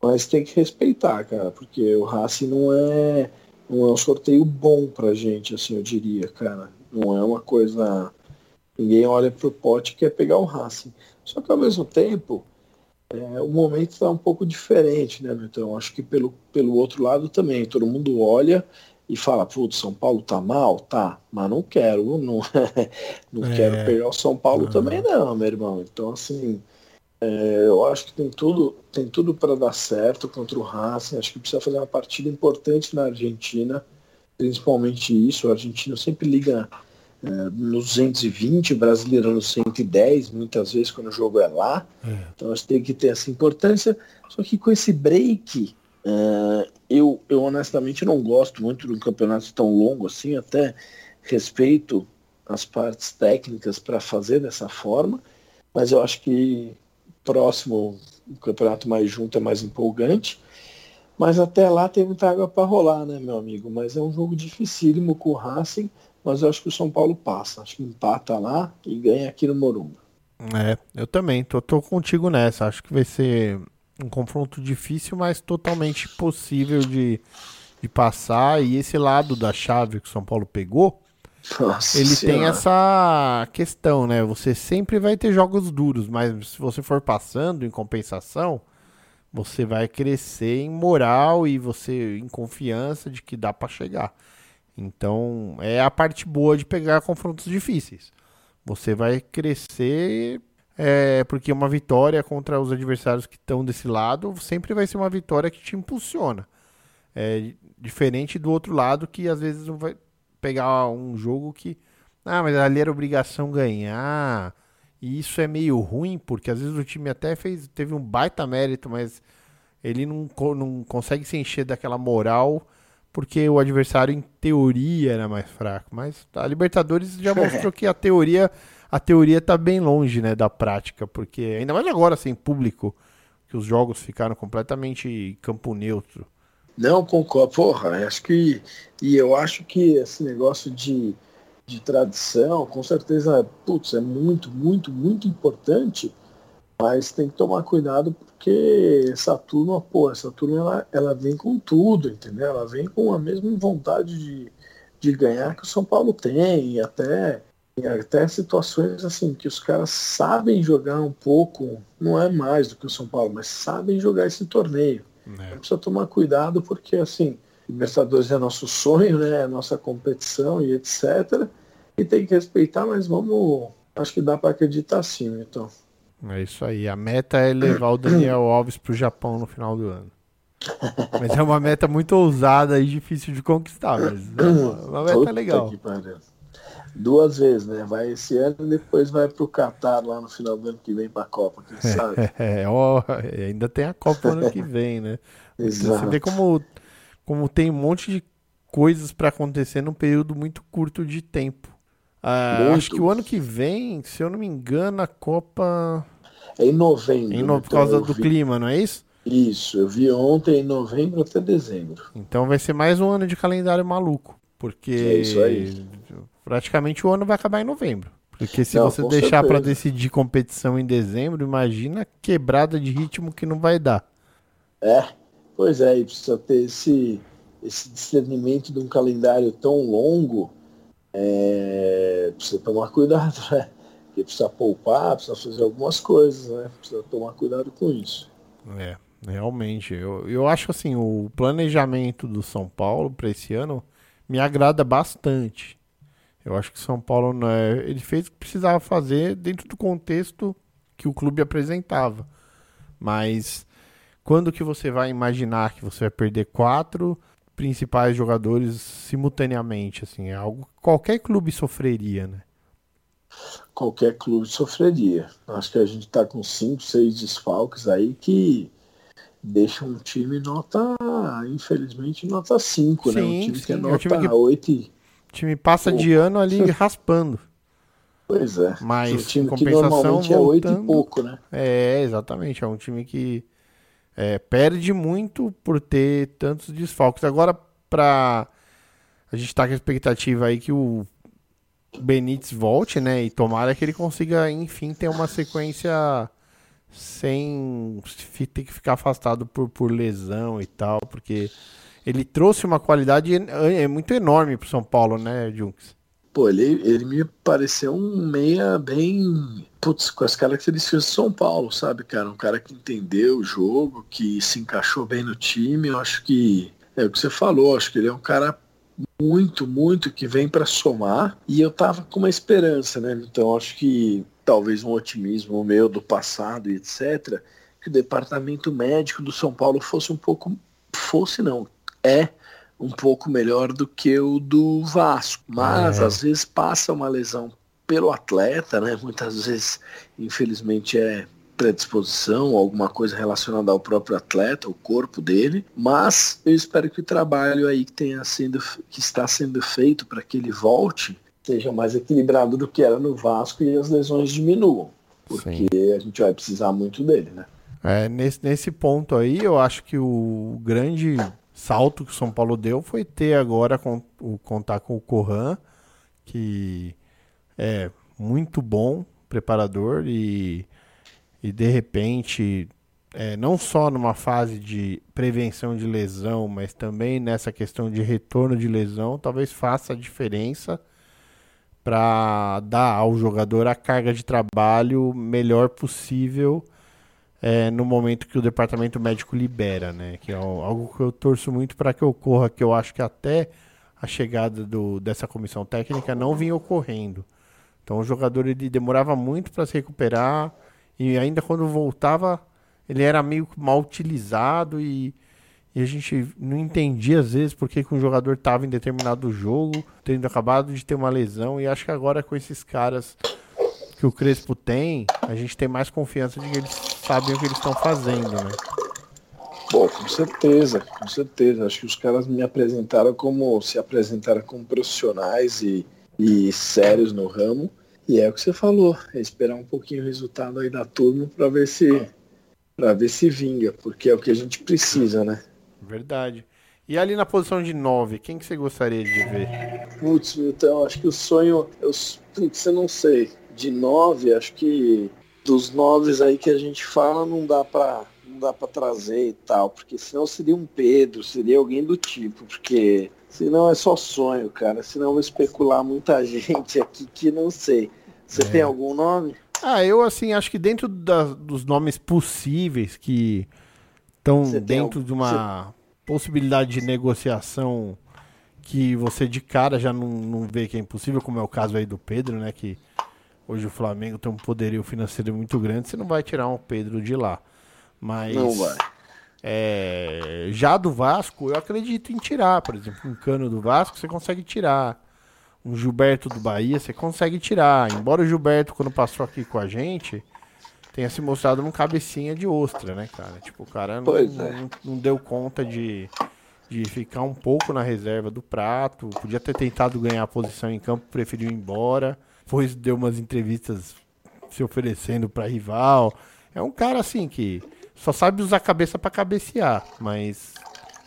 mas tem que respeitar, cara, porque o Racing não é, não é um sorteio bom pra gente, assim, eu diria, cara. Não é uma coisa. Ninguém olha pro pote e quer pegar o Racing. Só que ao mesmo tempo, é, o momento está um pouco diferente, né, Então Acho que pelo, pelo outro lado também, todo mundo olha e fala, putz, São Paulo tá mal? Tá, mas não quero, não, não [LAUGHS] É. quero pegar o São Paulo também não, meu irmão. Então, assim, é, eu acho que tem tudo, tem tudo para dar certo contra o Racing. Acho que precisa fazer uma partida importante na Argentina, principalmente isso. O argentino sempre liga é, nos 220, o brasileiro nos 110, muitas vezes quando o jogo é lá. Então acho que tem que ter essa importância. Só que com esse break, é, eu, eu honestamente não gosto muito de um campeonato tão longo assim, até respeito as partes técnicas para fazer dessa forma, mas eu acho que próximo o campeonato mais junto é mais empolgante. Mas até lá tem muita água para rolar, né, meu amigo? Mas é um jogo dificílimo com o Racing, mas eu acho que o São Paulo passa. Acho que empata lá e ganha aqui no Morumba. É, eu também, tô, tô contigo nessa. Acho que vai ser um confronto difícil, mas totalmente possível de, de passar. E esse lado da chave que o São Paulo pegou, Nossa ele tem Senhora. essa questão, né? Você sempre vai ter jogos duros, mas se você for passando em compensação, você vai crescer em moral e você em confiança de que dá pra chegar. Então, é a parte boa de pegar confrontos difíceis. Você vai crescer é, porque uma vitória contra os adversários que estão desse lado sempre vai ser uma vitória que te impulsiona. É diferente do outro lado que às vezes vai pegar um jogo que ah, mas ali era obrigação ganhar. E isso é meio ruim porque às vezes o time até fez teve um baita mérito, mas ele não, não consegue se encher daquela moral porque o adversário em teoria era mais fraco. Mas a Libertadores já [LAUGHS] mostrou que a teoria a teoria tá bem longe, né, da prática, porque ainda mais agora sem público, que os jogos ficaram completamente campo neutro. Não concordo. Porra, acho que. E eu acho que esse negócio de, de tradição, com certeza, putz, é muito, muito, muito importante, mas tem que tomar cuidado porque essa turma, pô, essa turma ela, ela vem com tudo, entendeu? Ela vem com a mesma vontade de, de ganhar que o São Paulo tem, e até, até situações assim, que os caras sabem jogar um pouco, não é mais do que o São Paulo, mas sabem jogar esse torneio né? precisa tomar cuidado porque assim Libertadores é nosso sonho né é nossa competição e etc e tem que respeitar mas vamos acho que dá para acreditar sim então É isso aí. A meta é levar o Daniel Alves pro Japão no final do ano. Mas é uma meta muito ousada e difícil de conquistar, mas é uma, uma meta legal. Duas vezes né vai esse ano e depois vai pro Catar lá no final do ano que vem para a Copa quem [LAUGHS] sabe É, ó, ainda tem a Copa ano que vem, né? Você Exato. vê como, como tem um monte de coisas pra acontecer num período muito curto de tempo. Ah, acho que o ano que vem, se eu não me engano, a Copa. é em novembro Em no- por então causa do vi- clima, não é isso? isso eu vi ontem em novembro até dezembro Então vai ser mais um ano de calendário maluco. Porque É isso aí. Praticamente o ano vai acabar em novembro. Porque se Não, você deixar certeza. decidir competição em dezembro, imagina a quebrada de ritmo que não vai dar. É, pois é, e precisa ter esse, esse discernimento de um calendário tão longo, é, precisa tomar cuidado, né? Porque precisa poupar, precisa fazer algumas coisas, né? Precisa tomar cuidado com isso. É, realmente. Eu, eu acho assim, o planejamento do São Paulo para esse ano me agrada bastante. Eu acho que São Paulo né, ele fez o que precisava fazer dentro do contexto que o clube apresentava. Mas quando que você vai imaginar que você vai perder quatro principais jogadores simultaneamente? Assim, é algo que qualquer clube sofreria, né? Qualquer clube sofreria. Acho que a gente tá com cinco, seis desfalques aí que deixa um time nota, infelizmente, nota 5, né? Um time sim, que é é um nota time que- 8 e... O time passa de ano ali [LAUGHS] raspando. Pois é. Mas, um time em que compensação, normalmente é 8 e voltando- pouco, né? É, exatamente. É um time que é, perde muito por ter tantos desfalques. Agora, pra. A gente tá com a expectativa aí que o Benítez volte, né? E tomara que ele consiga, enfim, ter uma sequência sem ter que ficar afastado por, por lesão e tal, porque ele trouxe uma qualidade é muito enorme pro São Paulo, né, Junks? Pô, ele, ele me pareceu um meia bem. Putz, com as características de São Paulo, sabe, cara? Um cara que entendeu o jogo, que se encaixou bem no time. Eu acho que é o que você falou, acho que ele é um cara muito, muito que vem para somar. E eu tava com uma esperança, né? Então acho que talvez um otimismo meu do passado e etc. Que o departamento médico do São Paulo fosse um pouco. Fosse não, é um pouco melhor do que o do Vasco. Mas É. às vezes passa uma lesão pelo atleta, né? Muitas vezes, infelizmente, é predisposição, alguma coisa relacionada ao próprio atleta, o corpo dele. Mas eu espero que o trabalho aí que tenha sido, que está sendo feito para que ele volte seja mais equilibrado do que era no Vasco e as lesões diminuam. Porque a gente vai precisar muito dele, né? É, nesse, nesse ponto aí, eu acho que o grande salto que o São Paulo deu foi ter agora con- o contar com o Corran, que é muito bom preparador e, e de repente, é, não só numa fase de prevenção de lesão, mas também nessa questão de retorno de lesão, talvez faça a diferença para dar ao jogador a carga de trabalho melhor possível é, no momento que o departamento médico libera, né? Que é al- algo que eu torço muito para que ocorra, que eu acho que até a chegada do, dessa comissão técnica não vinha ocorrendo. Então o jogador ele demorava muito para se recuperar e ainda quando voltava ele era meio mal utilizado e, e a gente não entendia às vezes por que um jogador estava em determinado jogo, tendo acabado de ter uma lesão e acho que agora com esses caras que o Crespo tem, a gente tem mais confiança de que eles sabem o que eles estão fazendo, né? Pô, com certeza, com certeza. Acho que os caras me apresentaram como se apresentaram como profissionais e, e sérios no ramo. E é o que você falou, é esperar um pouquinho o resultado aí da turma para ver se para ver se vinga, porque é o que a gente precisa, né? Verdade. E ali na posição de 9, quem que você gostaria de ver? Putz, então acho que o sonho, eu, putz, eu não sei, de nove, acho que dos noves aí que a gente fala não dá pra não dá para trazer e tal, porque senão seria um Pedro, seria alguém do tipo, porque senão é só sonho, cara. Senão eu vou especular muita [LAUGHS] gente aqui que não sei. Você É. tem algum nome? Ah, eu assim, acho que dentro da- dos nomes possíveis que estão dentro algum- de uma possibilidade de negociação que você de cara já não, não vê que é impossível, como é o caso aí do Pedro, né? Que hoje o Flamengo tem um poderio financeiro muito grande, você não vai tirar um Pedro de lá. Mas Não vai. é, já do Vasco, eu acredito em tirar, por exemplo, um cano do Vasco você consegue tirar. Um Gilberto do Bahia você consegue tirar. Embora o Gilberto, quando passou aqui com a gente, tenha se mostrado um cabecinha de ostra, né, cara? Tipo, o cara não, é. não, não deu conta de, de ficar um pouco na reserva do prato. Podia ter tentado ganhar a posição em campo, preferiu ir embora. Depois deu umas entrevistas se oferecendo para rival. É um cara assim que só sabe usar a cabeça para cabecear, mas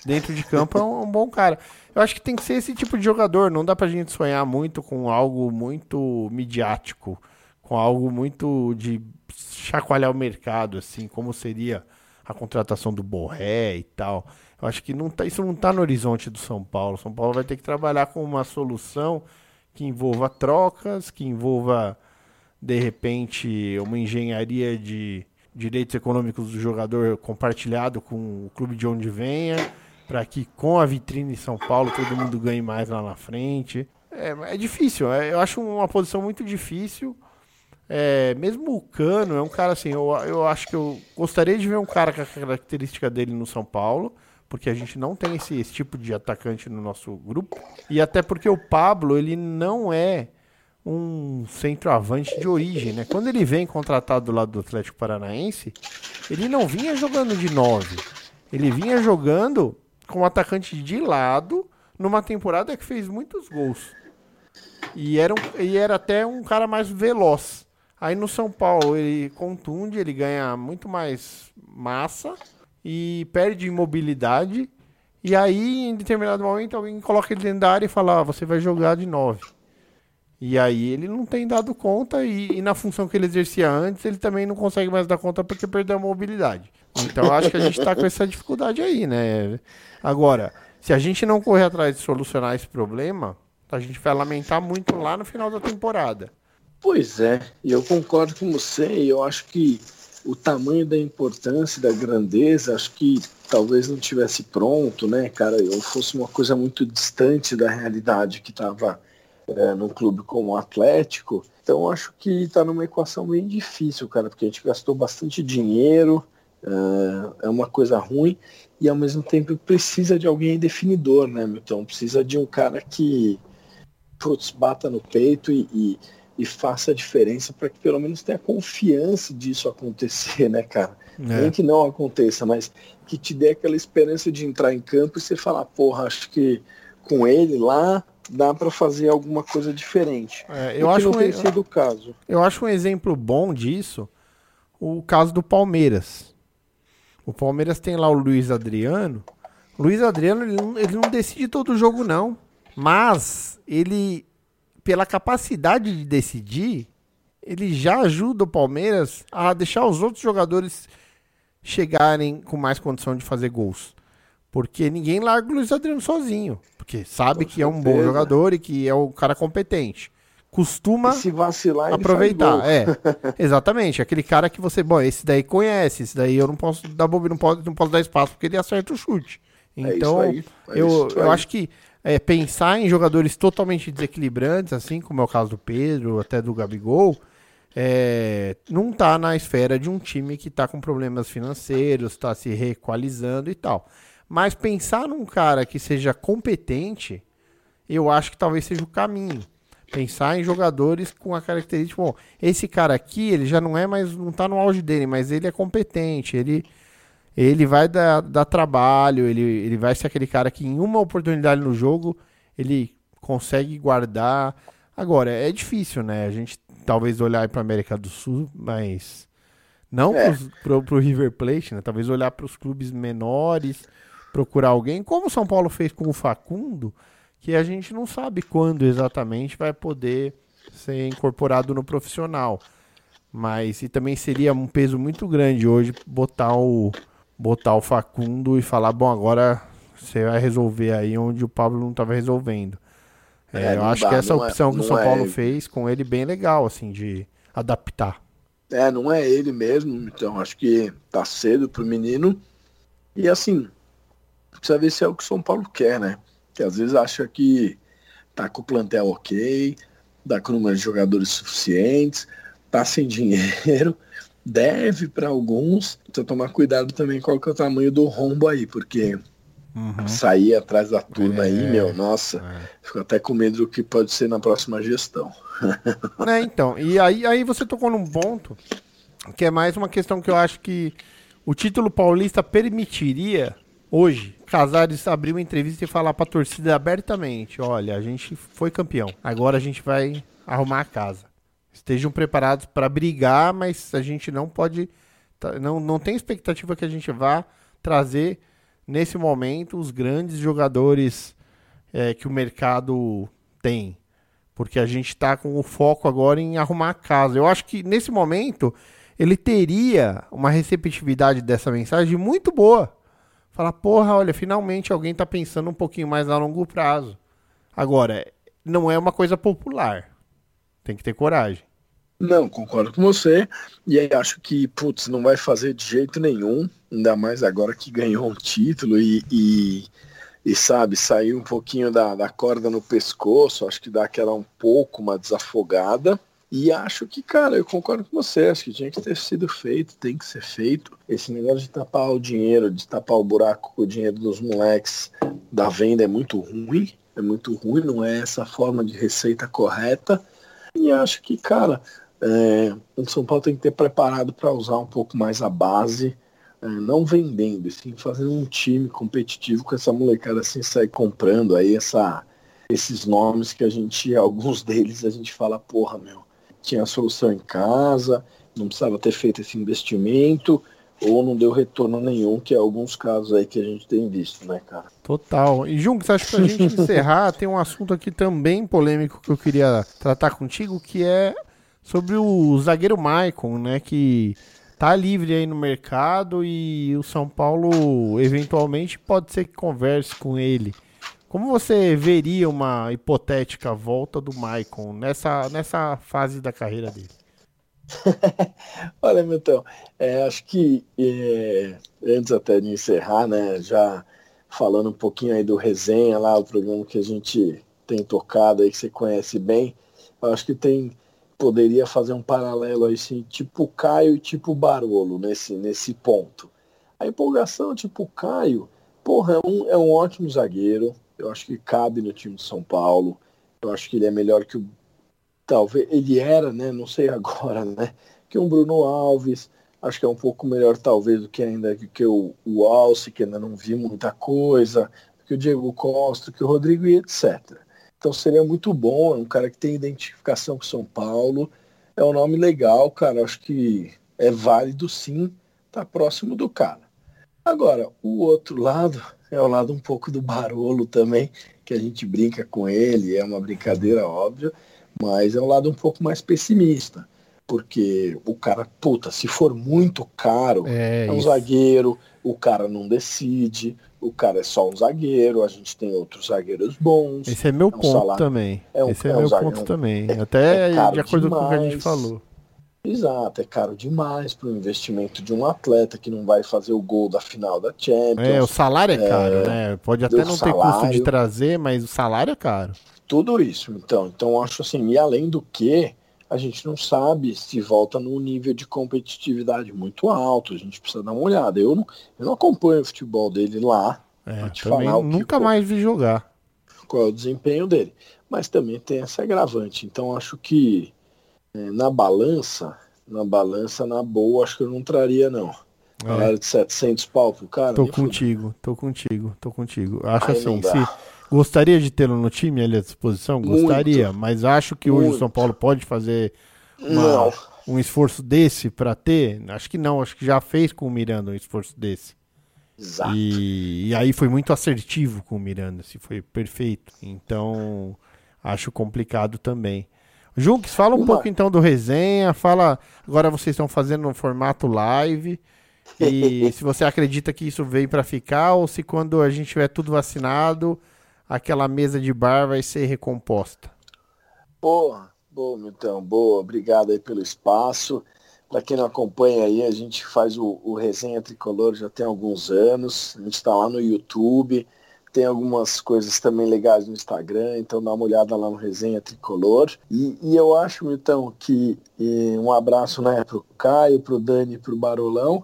dentro de campo é um, um bom cara. Eu acho que tem que ser esse tipo de jogador. Não dá pra gente sonhar muito com algo muito midiático, com algo muito de chacoalhar o mercado, assim, como seria a contratação do Borré e tal. Eu acho que não tá, isso não tá no horizonte do São Paulo. São Paulo vai ter que trabalhar com uma solução que envolva trocas, que envolva de repente uma engenharia de direitos econômicos do jogador compartilhado com o clube de onde venha, para que com a vitrine em São Paulo todo mundo ganhe mais lá na frente. É, é difícil, é- eu acho uma posição muito difícil. É, mesmo o Cano é um cara assim, eu, eu acho que eu gostaria de ver um cara com a característica dele no São Paulo, porque a gente não tem esse, esse tipo de atacante no nosso grupo. E até porque o Pablo, ele não é um centroavante de origem, né? Quando ele vem contratado do lado do Atlético Paranaense, ele não vinha jogando de 9. Ele vinha jogando como atacante de lado numa temporada que fez muitos gols. E era, um, e era até um cara mais veloz. Aí no São Paulo ele contunde, ele ganha muito mais massa e perde mobilidade. E aí, em determinado momento, alguém coloca ele dentro da área e fala: ah, você vai jogar de 9. E aí ele não tem dado conta e, e, na função que ele exercia antes, ele também não consegue mais dar conta porque perdeu a mobilidade. Então acho que a gente está com essa dificuldade aí, né? Agora, se a gente não correr atrás de solucionar esse problema, a gente vai lamentar muito lá no final da temporada. Pois é, e eu concordo com você, e eu acho que o tamanho da importância, da grandeza, acho que talvez não tivesse pronto, né, cara? Eu fosse uma coisa muito distante da realidade que estava é, num clube como o Atlético. Então acho que está numa equação bem difícil, cara, porque a gente gastou bastante dinheiro, é, é uma coisa ruim e ao mesmo tempo precisa de alguém definidor, né, Milton? Precisa de um cara que putz, bata no peito e, e, e faça a diferença para que pelo menos tenha confiança disso acontecer, né, cara? É. Nem que não aconteça, mas que te dê aquela esperança de entrar em campo e você falar, porra, acho que com ele lá dá para fazer alguma coisa diferente. É, eu acho não um, tem sido o caso. Eu acho um exemplo bom disso o caso do Palmeiras. O Palmeiras tem lá o Luiz Adriano. O Luiz Adriano ele não, ele não decide todo o jogo não, mas ele pela capacidade de decidir, ele já ajuda o Palmeiras a deixar os outros jogadores chegarem com mais condição de fazer gols. Porque ninguém larga o Luiz Adriano sozinho. Porque sabe com que certeza. é um bom jogador e que é um cara competente. Costuma se vacilar, aproveitar. É, [LAUGHS] exatamente. Aquele cara que você, bom, esse daí conhece, esse daí eu não posso dar bobeira, não posso, não posso dar espaço porque ele acerta o chute. Então, é aí, é eu, isso eu acho que é, pensar em jogadores totalmente desequilibrantes, assim como é o caso do Pedro, até do Gabigol, é, não está na esfera de um time que está com problemas financeiros, está se reequalizando e tal. Mas pensar num cara que seja competente, eu acho que talvez seja o caminho. Pensar em jogadores com a característica, bom, esse cara aqui, ele já não é mais, não está no auge dele, mas ele é competente, ele ele vai dar, dar trabalho, ele, ele vai ser aquele cara que em uma oportunidade no jogo ele consegue guardar. Agora, é difícil, né? A gente talvez olhar para América do Sul, mas não é. para o River Plate, né? Talvez olhar para os clubes menores, procurar alguém, como o São Paulo fez com o Facundo, que a gente não sabe quando exatamente vai poder ser incorporado no profissional. Mas e também seria um peso muito grande hoje botar o botar o Facundo e falar, bom, agora você vai resolver aí onde o Pablo não estava resolvendo. É, é, eu acho dá, que essa é- opção é, que o São Paulo é... fez com ele bem legal, assim, de adaptar. É, não é ele mesmo, então acho que tá cedo pro menino. E assim, precisa ver se é o que o São Paulo quer, né? Que às vezes acha que tá com o plantel ok, dá com o número de jogadores suficientes, tá sem [LAUGHS] dinheiro, deve para alguns, então tomar cuidado também qual que é o tamanho do rombo aí, porque uhum. sair atrás da turma é, aí, meu, nossa, é. fico até com medo do que pode ser na próxima gestão. [LAUGHS] é, então, e aí, aí você tocou num ponto que é mais uma questão que eu acho que o título paulista permitiria hoje Casares abrir uma entrevista e falar para a torcida abertamente, olha, a gente foi campeão, agora a gente vai arrumar a casa estejam preparados para brigar, mas a gente não pode. Tá, não, não tem expectativa que a gente vá trazer nesse momento os grandes jogadores é, que o mercado tem. Porque a gente está com o foco agora em arrumar a casa. Eu acho que nesse momento ele teria uma receptividade dessa mensagem muito boa. Falar, porra, olha, finalmente alguém está pensando um pouquinho mais a longo prazo. Agora, não é uma coisa popular. Tem que ter coragem. Não, concordo com você. E aí acho que, putz, não vai fazer de jeito nenhum, ainda mais agora que ganhou um título e, e, e sabe, saiu um pouquinho da, da corda no pescoço, acho que dá aquela um pouco uma desafogada. E acho que, cara, eu concordo com você, acho que tinha que ter sido feito, tem que ser feito. Esse negócio de tapar o dinheiro, de tapar o buraco com o dinheiro dos moleques da venda é muito ruim, é muito ruim, não é essa forma de receita correta. E acho que, cara, é, o São Paulo tem que ter preparado para usar um pouco mais a base, é, não vendendo, sim fazendo um time competitivo com essa molecada assim, sair comprando aí essa, esses nomes que a gente, alguns deles a gente fala, porra, meu, tinha a solução em casa, não precisava ter feito esse investimento, ou não deu retorno nenhum, que é alguns casos aí que a gente tem visto, né, cara? Total. E Junks, acho que pra gente [LAUGHS] encerrar, tem um assunto aqui também polêmico que eu queria tratar contigo, que é sobre o zagueiro Maicon, né, que tá livre aí no mercado e o São Paulo eventualmente pode ser que converse com ele. Como você veria uma hipotética volta do Maicon nessa, nessa fase da carreira dele? [LAUGHS] Olha, Milton, é, acho que é, antes até de encerrar, né, já falando um pouquinho aí do resenha lá, o programa que a gente tem tocado aí, que você conhece bem, acho que tem poderia fazer um paralelo aí, assim, tipo Caio e tipo Barolo nesse, nesse ponto. A empolgação, tipo Caio, porra, é um, é um ótimo zagueiro, eu acho que cabe no time de São Paulo, eu acho que ele é melhor que o talvez ele era, né? Não sei [LAUGHS] agora, né? Que um Bruno Alves, acho que é um pouco melhor talvez do que ainda que o, o Alce, que ainda não vi muita coisa, que o Diego Costa, que o Rodrigo e etc. Então seria muito bom, é um cara que tem identificação com São Paulo, é um nome legal, cara, acho que é válido sim, tá próximo do cara. Agora, o outro lado é o lado um pouco do Barolo também, que a gente brinca com ele, é uma brincadeira óbvia, mas é um lado um pouco mais pessimista. Porque o cara, puta, se for muito caro, É é um isso. zagueiro, o cara não decide, o cara é só um zagueiro, a gente tem outros zagueiros bons. Esse é meu É um ponto salário- também. é um- Esse é, é um meu zagueiro- ponto também. Até é de acordo com o que a gente demais. falou. Exato, é caro demais para o investimento de um atleta que não vai fazer o gol da final da Champions. É, o salário é caro, né? Pode até não ter custo de salário. trazer, mas o salário é caro. Tudo isso, então. Então, acho assim, e além do que, a gente não sabe se volta num nível de competitividade muito alto. A gente precisa dar uma olhada. Eu não, eu não acompanho o futebol dele lá, É, te falar o que nunca o- mais vi jogar. qual é o desempenho dele. Mas também tem essa agravante. Então, acho que é, na balança, na balança, na boa, acho que eu não traria, não. É. De 700 pau pro cara. Tô contigo, tô contigo, tô contigo. Acho Aí assim, se gostaria de tê-lo no time ali à disposição, Muito. gostaria, mas acho que hoje o Muito. São Paulo pode fazer uma- um esforço desse pra ter. Acho que não, acho que já fez com o Miranda um esforço desse. Exato. E, e aí foi muito assertivo com o Miranda, assim, foi perfeito. Então, acho complicado também. Junks, fala um Uma- pouco então do resenha, fala. Agora vocês estão fazendo um formato live. [LAUGHS] E se você acredita que isso veio para ficar, ou se quando a gente tiver tudo vacinado, aquela mesa de bar vai ser recomposta. Boa, boa, Milton, boa. Obrigado aí pelo espaço. Para quem não acompanha aí, a gente faz o, o Resenha Tricolor já tem alguns anos. A gente está lá no YouTube. Tem algumas coisas também legais no Instagram, então dá uma olhada lá no Resenha Tricolor. E, e eu acho, Milton, que um abraço né, para o Caio, para o Dani, para o Barolão.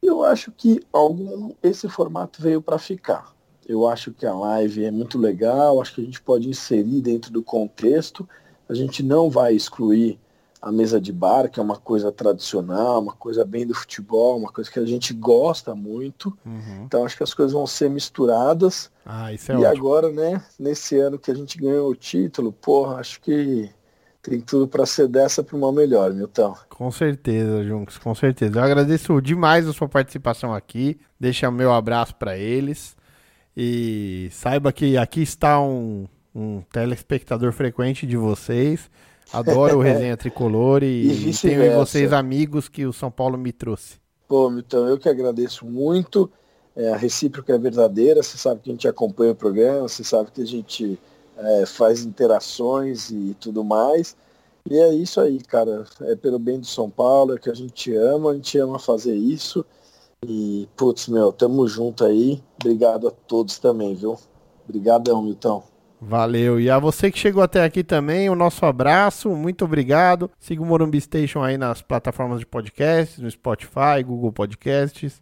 Eu acho que algum, esse formato veio para ficar. Eu acho que a live é muito legal, acho que a gente pode inserir dentro do contexto. A gente não vai excluir a mesa de bar, que é uma coisa tradicional, uma coisa bem do futebol, uma coisa que a gente gosta muito. Então acho que as coisas vão ser misturadas. Ah, isso é e ótimo. agora, né, nesse ano que a gente ganhou o título, porra, acho que tem tudo para ser dessa para uma melhor, Milton. Com certeza, Junks, com certeza. Eu agradeço demais a sua participação aqui. Deixa meu abraço para eles. E saiba que aqui está um, um telespectador frequente de vocês. Adoro o [LAUGHS] Resenha Tricolor E e, tenho em vocês amigos que o São Paulo me trouxe. Pô, Milton, eu que agradeço muito. É, a recíproca é verdadeira, você sabe que a gente acompanha o programa, você sabe que a gente é, faz interações e tudo mais. E é isso aí, cara. É pelo bem do São Paulo, é que a gente ama, a gente ama fazer isso. E, putz, meu, tamo junto aí. Obrigado a todos também, viu? Obrigadão, Milton. Valeu. E a você que chegou até aqui também, o nosso abraço, muito obrigado. Siga o Morumbi Station aí nas plataformas de podcasts, no Spotify, Google Podcasts.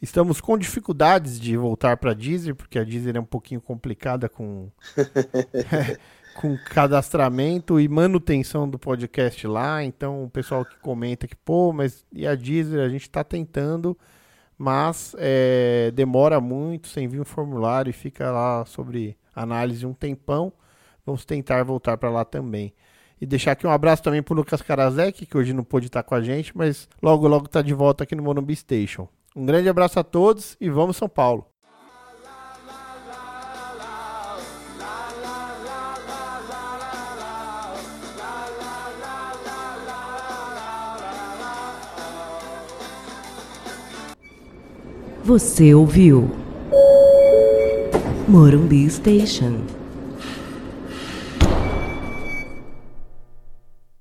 Estamos com dificuldades de voltar para a Deezer, porque a Deezer é um pouquinho complicada com, [LAUGHS] [LAUGHS] com cadastramento e manutenção do podcast lá. Então, o pessoal que comenta que, pô, mas e a Deezer? A gente está tentando, mas é, demora muito sem vir um formulário e fica lá sobre análise um tempão. Vamos tentar voltar para lá também. E deixar aqui um abraço também para Lucas Karasek, que hoje não pôde estar com a gente, mas logo, logo está de volta aqui no Morumbi Station. Um grande abraço a todos e vamos São Paulo. Você ouviu Morumbi Station.